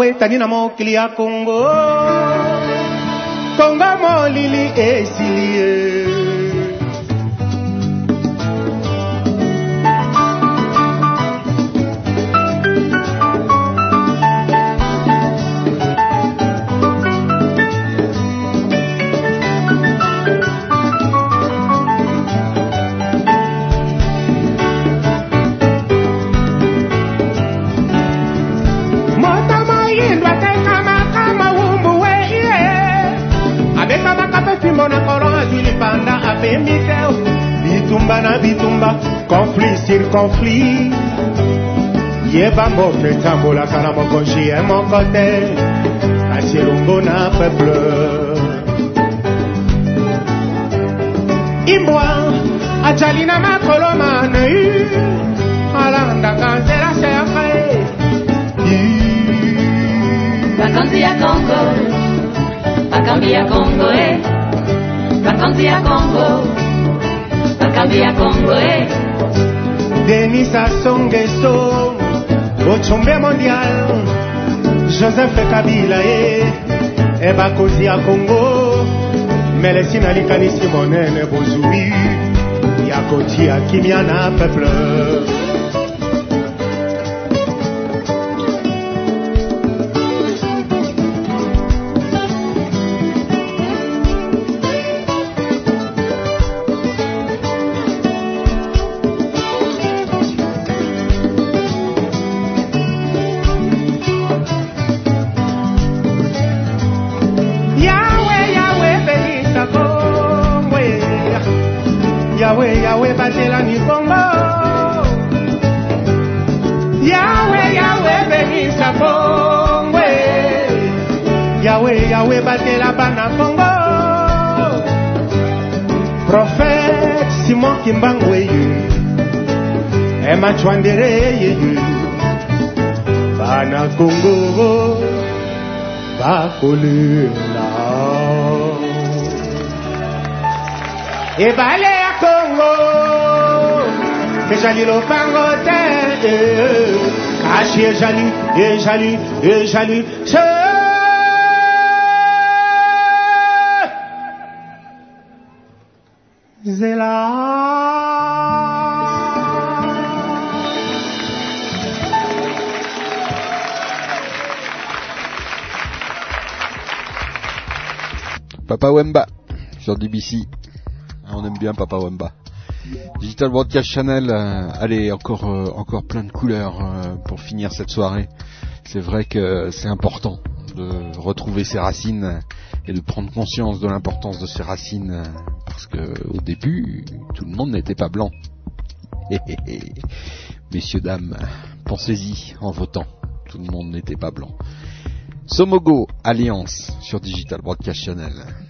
etani na mokili ya kongo kongo molili esili ye bitumba na bitumba conflit sur conflit. Yeba mboto etambolaka na mokonzi ye moko te kasi elongo na peuple. Imbwa ajali na makolo manei alandaka nzela sekre bakonzi ya kongo bakambi ya kongo e bakonzi ya kongo bakambi ya kongo e denis asongeso ochombe mondial joseph kabila ye e bakonzi ya kongo melesi na likanisi monene bozwi ya kotia kimia na peuple Prophète Simon Kimbangwe, Emma Chwandere, bana Congo. bakolela ebale ya kongo ezali lopango te. Kasi ezali ezali ezali. Se Papa Wemba sur DBC. Ah, On aime bien Papa Wemba. Digital Broadcast Channel, euh, allez, encore, euh, encore plein de couleurs euh, pour finir cette soirée. C'est vrai que c'est important de retrouver ses racines et de prendre conscience de l'importance de ses racines parce que au début, tout le monde n'était pas blanc. Messieurs, dames, pensez-y en votant. Tout le monde n'était pas blanc. Somogo Alliance sur Digital Broadcast Channel.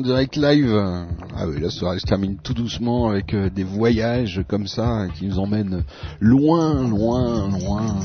Direct live. Ah oui, la soirée se termine tout doucement avec euh, des voyages comme ça qui nous emmènent loin, loin, loin.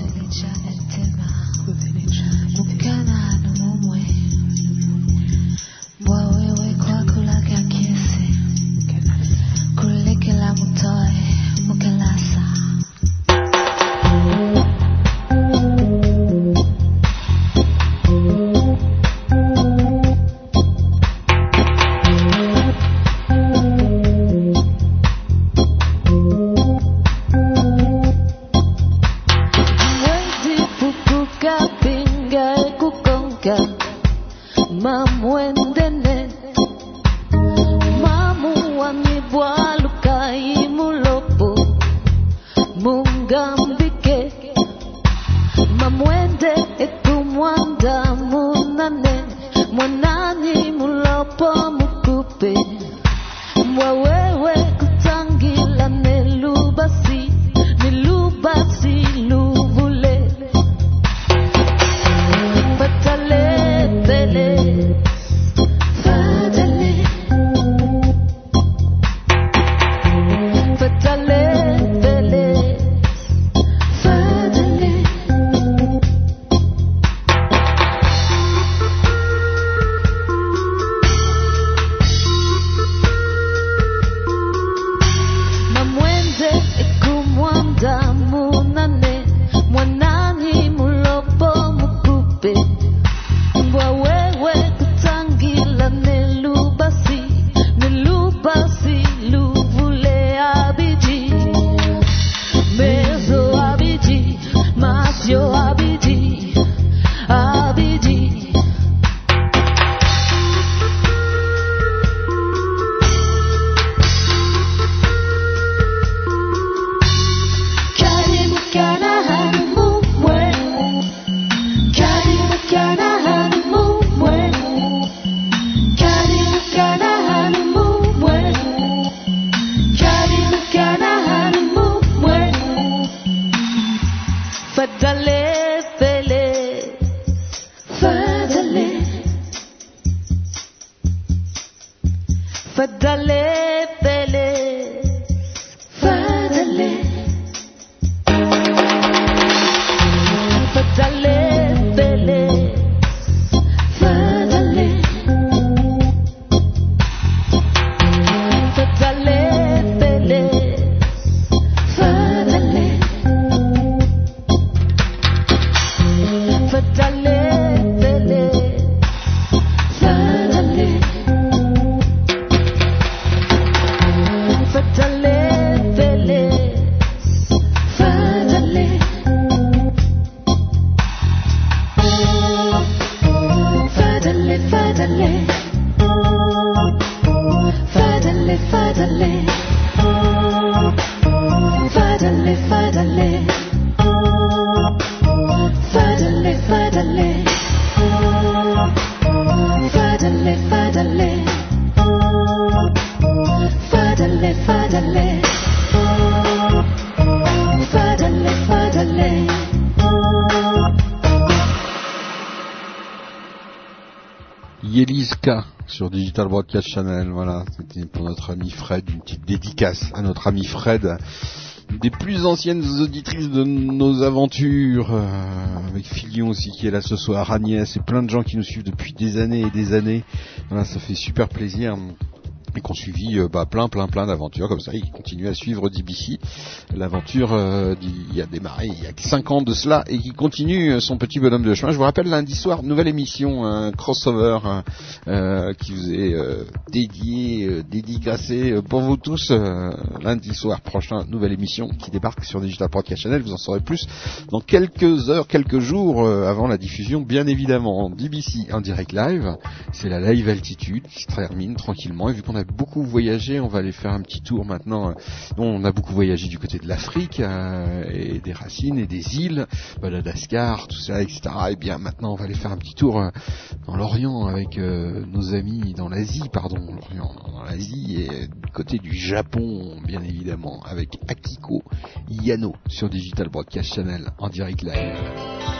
Sur Digital Broadcast Channel. Voilà, c'était pour notre ami Fred, une petite dédicace à notre ami Fred. Des plus anciennes auditrices de nos aventures, euh, avec Filion aussi qui est là ce soir, Agnès et plein de gens qui nous suivent depuis des années et des années. Voilà, ça fait super plaisir. Et qu'on suivi euh, bah, plein plein plein d'aventures comme ça, il continue à suivre DBC, l'aventure euh, qui a démarré il y a 5 ans de cela et qui continue euh, son petit bonhomme de chemin. Je vous rappelle lundi soir, nouvelle émission, un crossover hein, euh, qui vous est euh, dédié, dédicacé pour vous tous lundi soir prochain, nouvelle émission qui débarque sur Digital Podcast Channel. Vous en saurez plus dans quelques heures, quelques jours avant la diffusion, bien évidemment. DBC en direct live, c'est la live altitude qui se termine tranquillement. Et vu qu'on a beaucoup voyagé, on va aller faire un petit tour maintenant. On a beaucoup voyagé du côté de l'Afrique euh, et des racines et des îles, Madagascar, tout ça, etc. Et bien maintenant, on va aller faire un petit tour euh, dans l'Orient avec euh, nos amis dans l'Asie, pardon, l'Orient, dans l'Asie et du côté du Japon, bien évidemment, avec Akiko Yano sur Digital Broadcast Channel en direct live.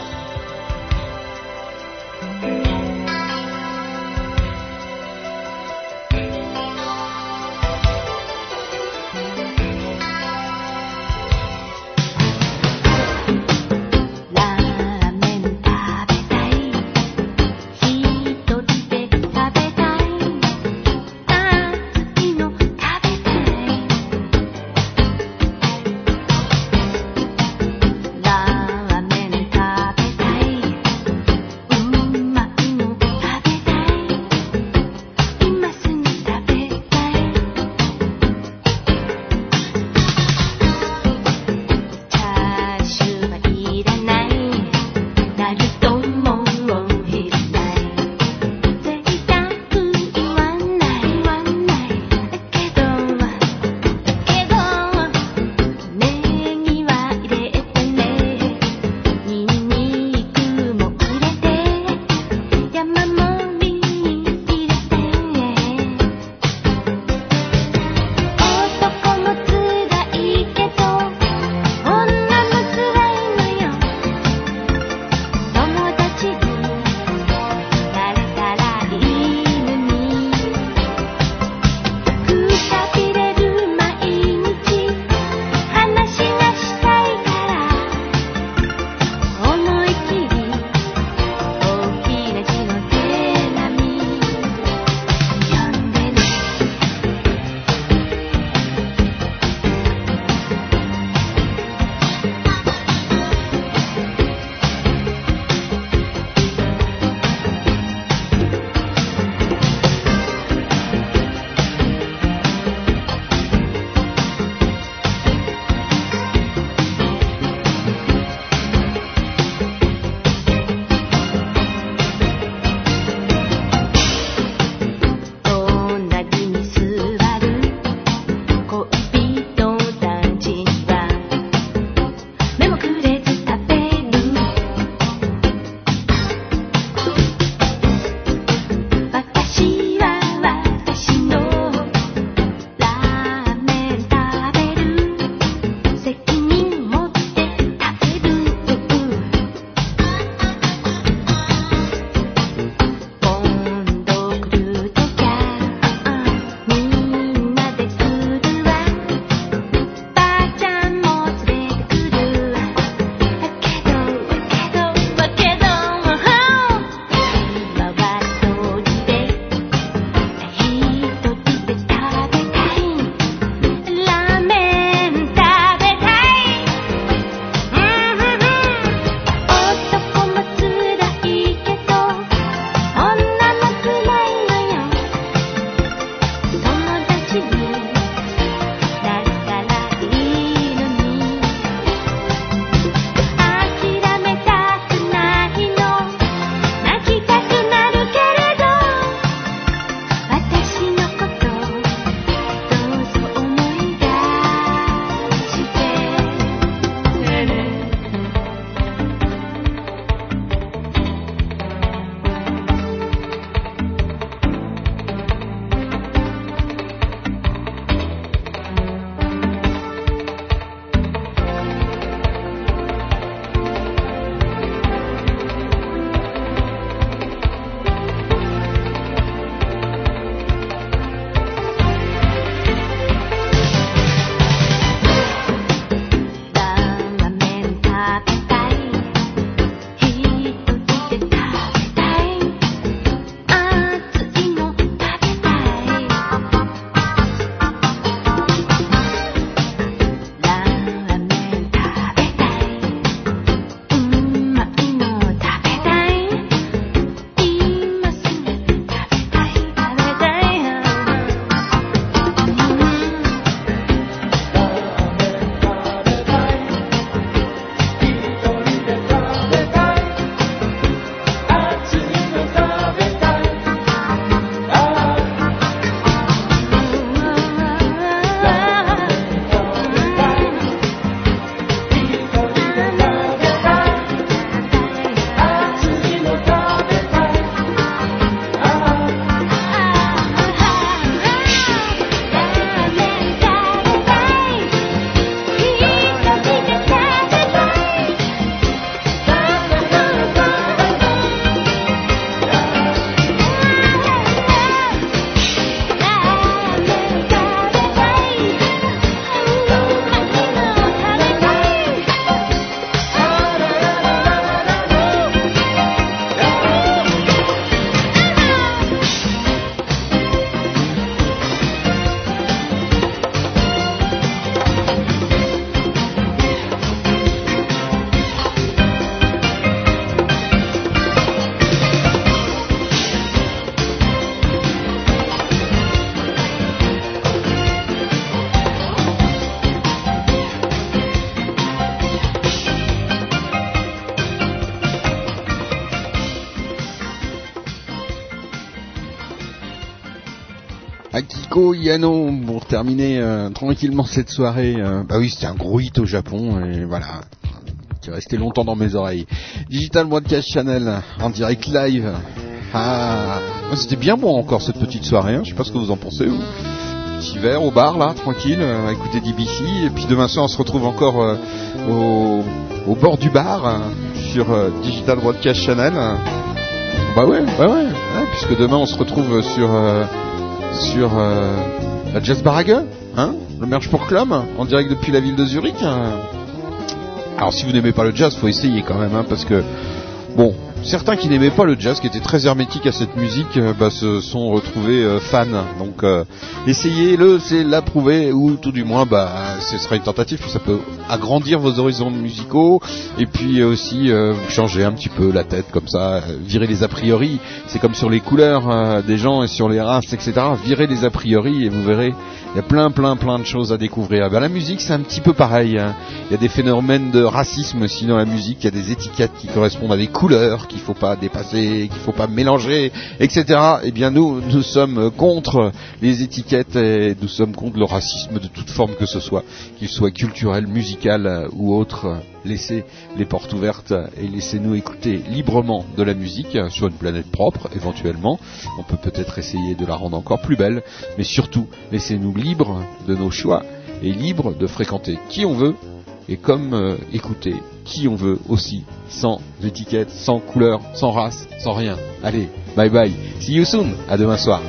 Yano pour terminer euh, tranquillement cette soirée. euh, bah oui, c'était un gros hit au Japon et voilà, qui est resté longtemps dans mes oreilles. Digital Broadcast Channel en direct live. Ah, ah, c'était bien bon encore cette petite soirée. Hein. Je sais pas ce que vous en pensez. Vous. Petit verre au bar là, tranquille, euh, écouter DBC. Et puis demain soir, on se retrouve encore euh, au, bord du bar sur Digital Broadcast Channel. Bah ouais, ouais, ouais, ouais, puisque demain on se retrouve sur sur euh, la Jazz Barague, hein, le Merge pour Club, en direct depuis la ville de Zurich. Alors si vous n'aimez pas le jazz, faut essayer quand même, hein, parce que bon, certains qui n'aimaient pas le jazz, qui étaient très hermétiques à cette musique, euh, bah, se sont retrouvés euh, fans. Donc essayez-le, c'est l'approuver, ou tout du moins, bah, ce sera une tentative, ça peut agrandir vos horizons musicaux, et puis aussi euh, changer un petit peu la tête comme ça, euh, virer les a priori. C'est comme sur les couleurs euh, des gens et sur les races, etc. Virez les a priori et vous verrez, il y a plein, plein, plein de choses à découvrir. Ben, la musique, c'est un petit peu pareil. hein. Il y a des phénomènes de racisme aussi dans la musique. Il y a des étiquettes qui correspondent à des couleurs qu'il faut pas dépasser, qu'il faut pas mélanger, etc. Eh bien, nous, nous sommes contre les étiquettes et nous sommes contre le racisme de toute forme que ce soit, qu'il soit culturel, musical euh, ou autre. Laissez les portes ouvertes et laissez-nous écouter librement de la musique euh, sur une planète propre, éventuellement. On peut peut-être essayer de la rendre encore plus belle, mais surtout, laissez-nous libres de nos choix et libres de fréquenter qui on veut et comme euh, écouter qui on veut aussi, sans étiquette, sans couleur, sans race, sans rien. Allez, bye bye, see you soon, à demain soir.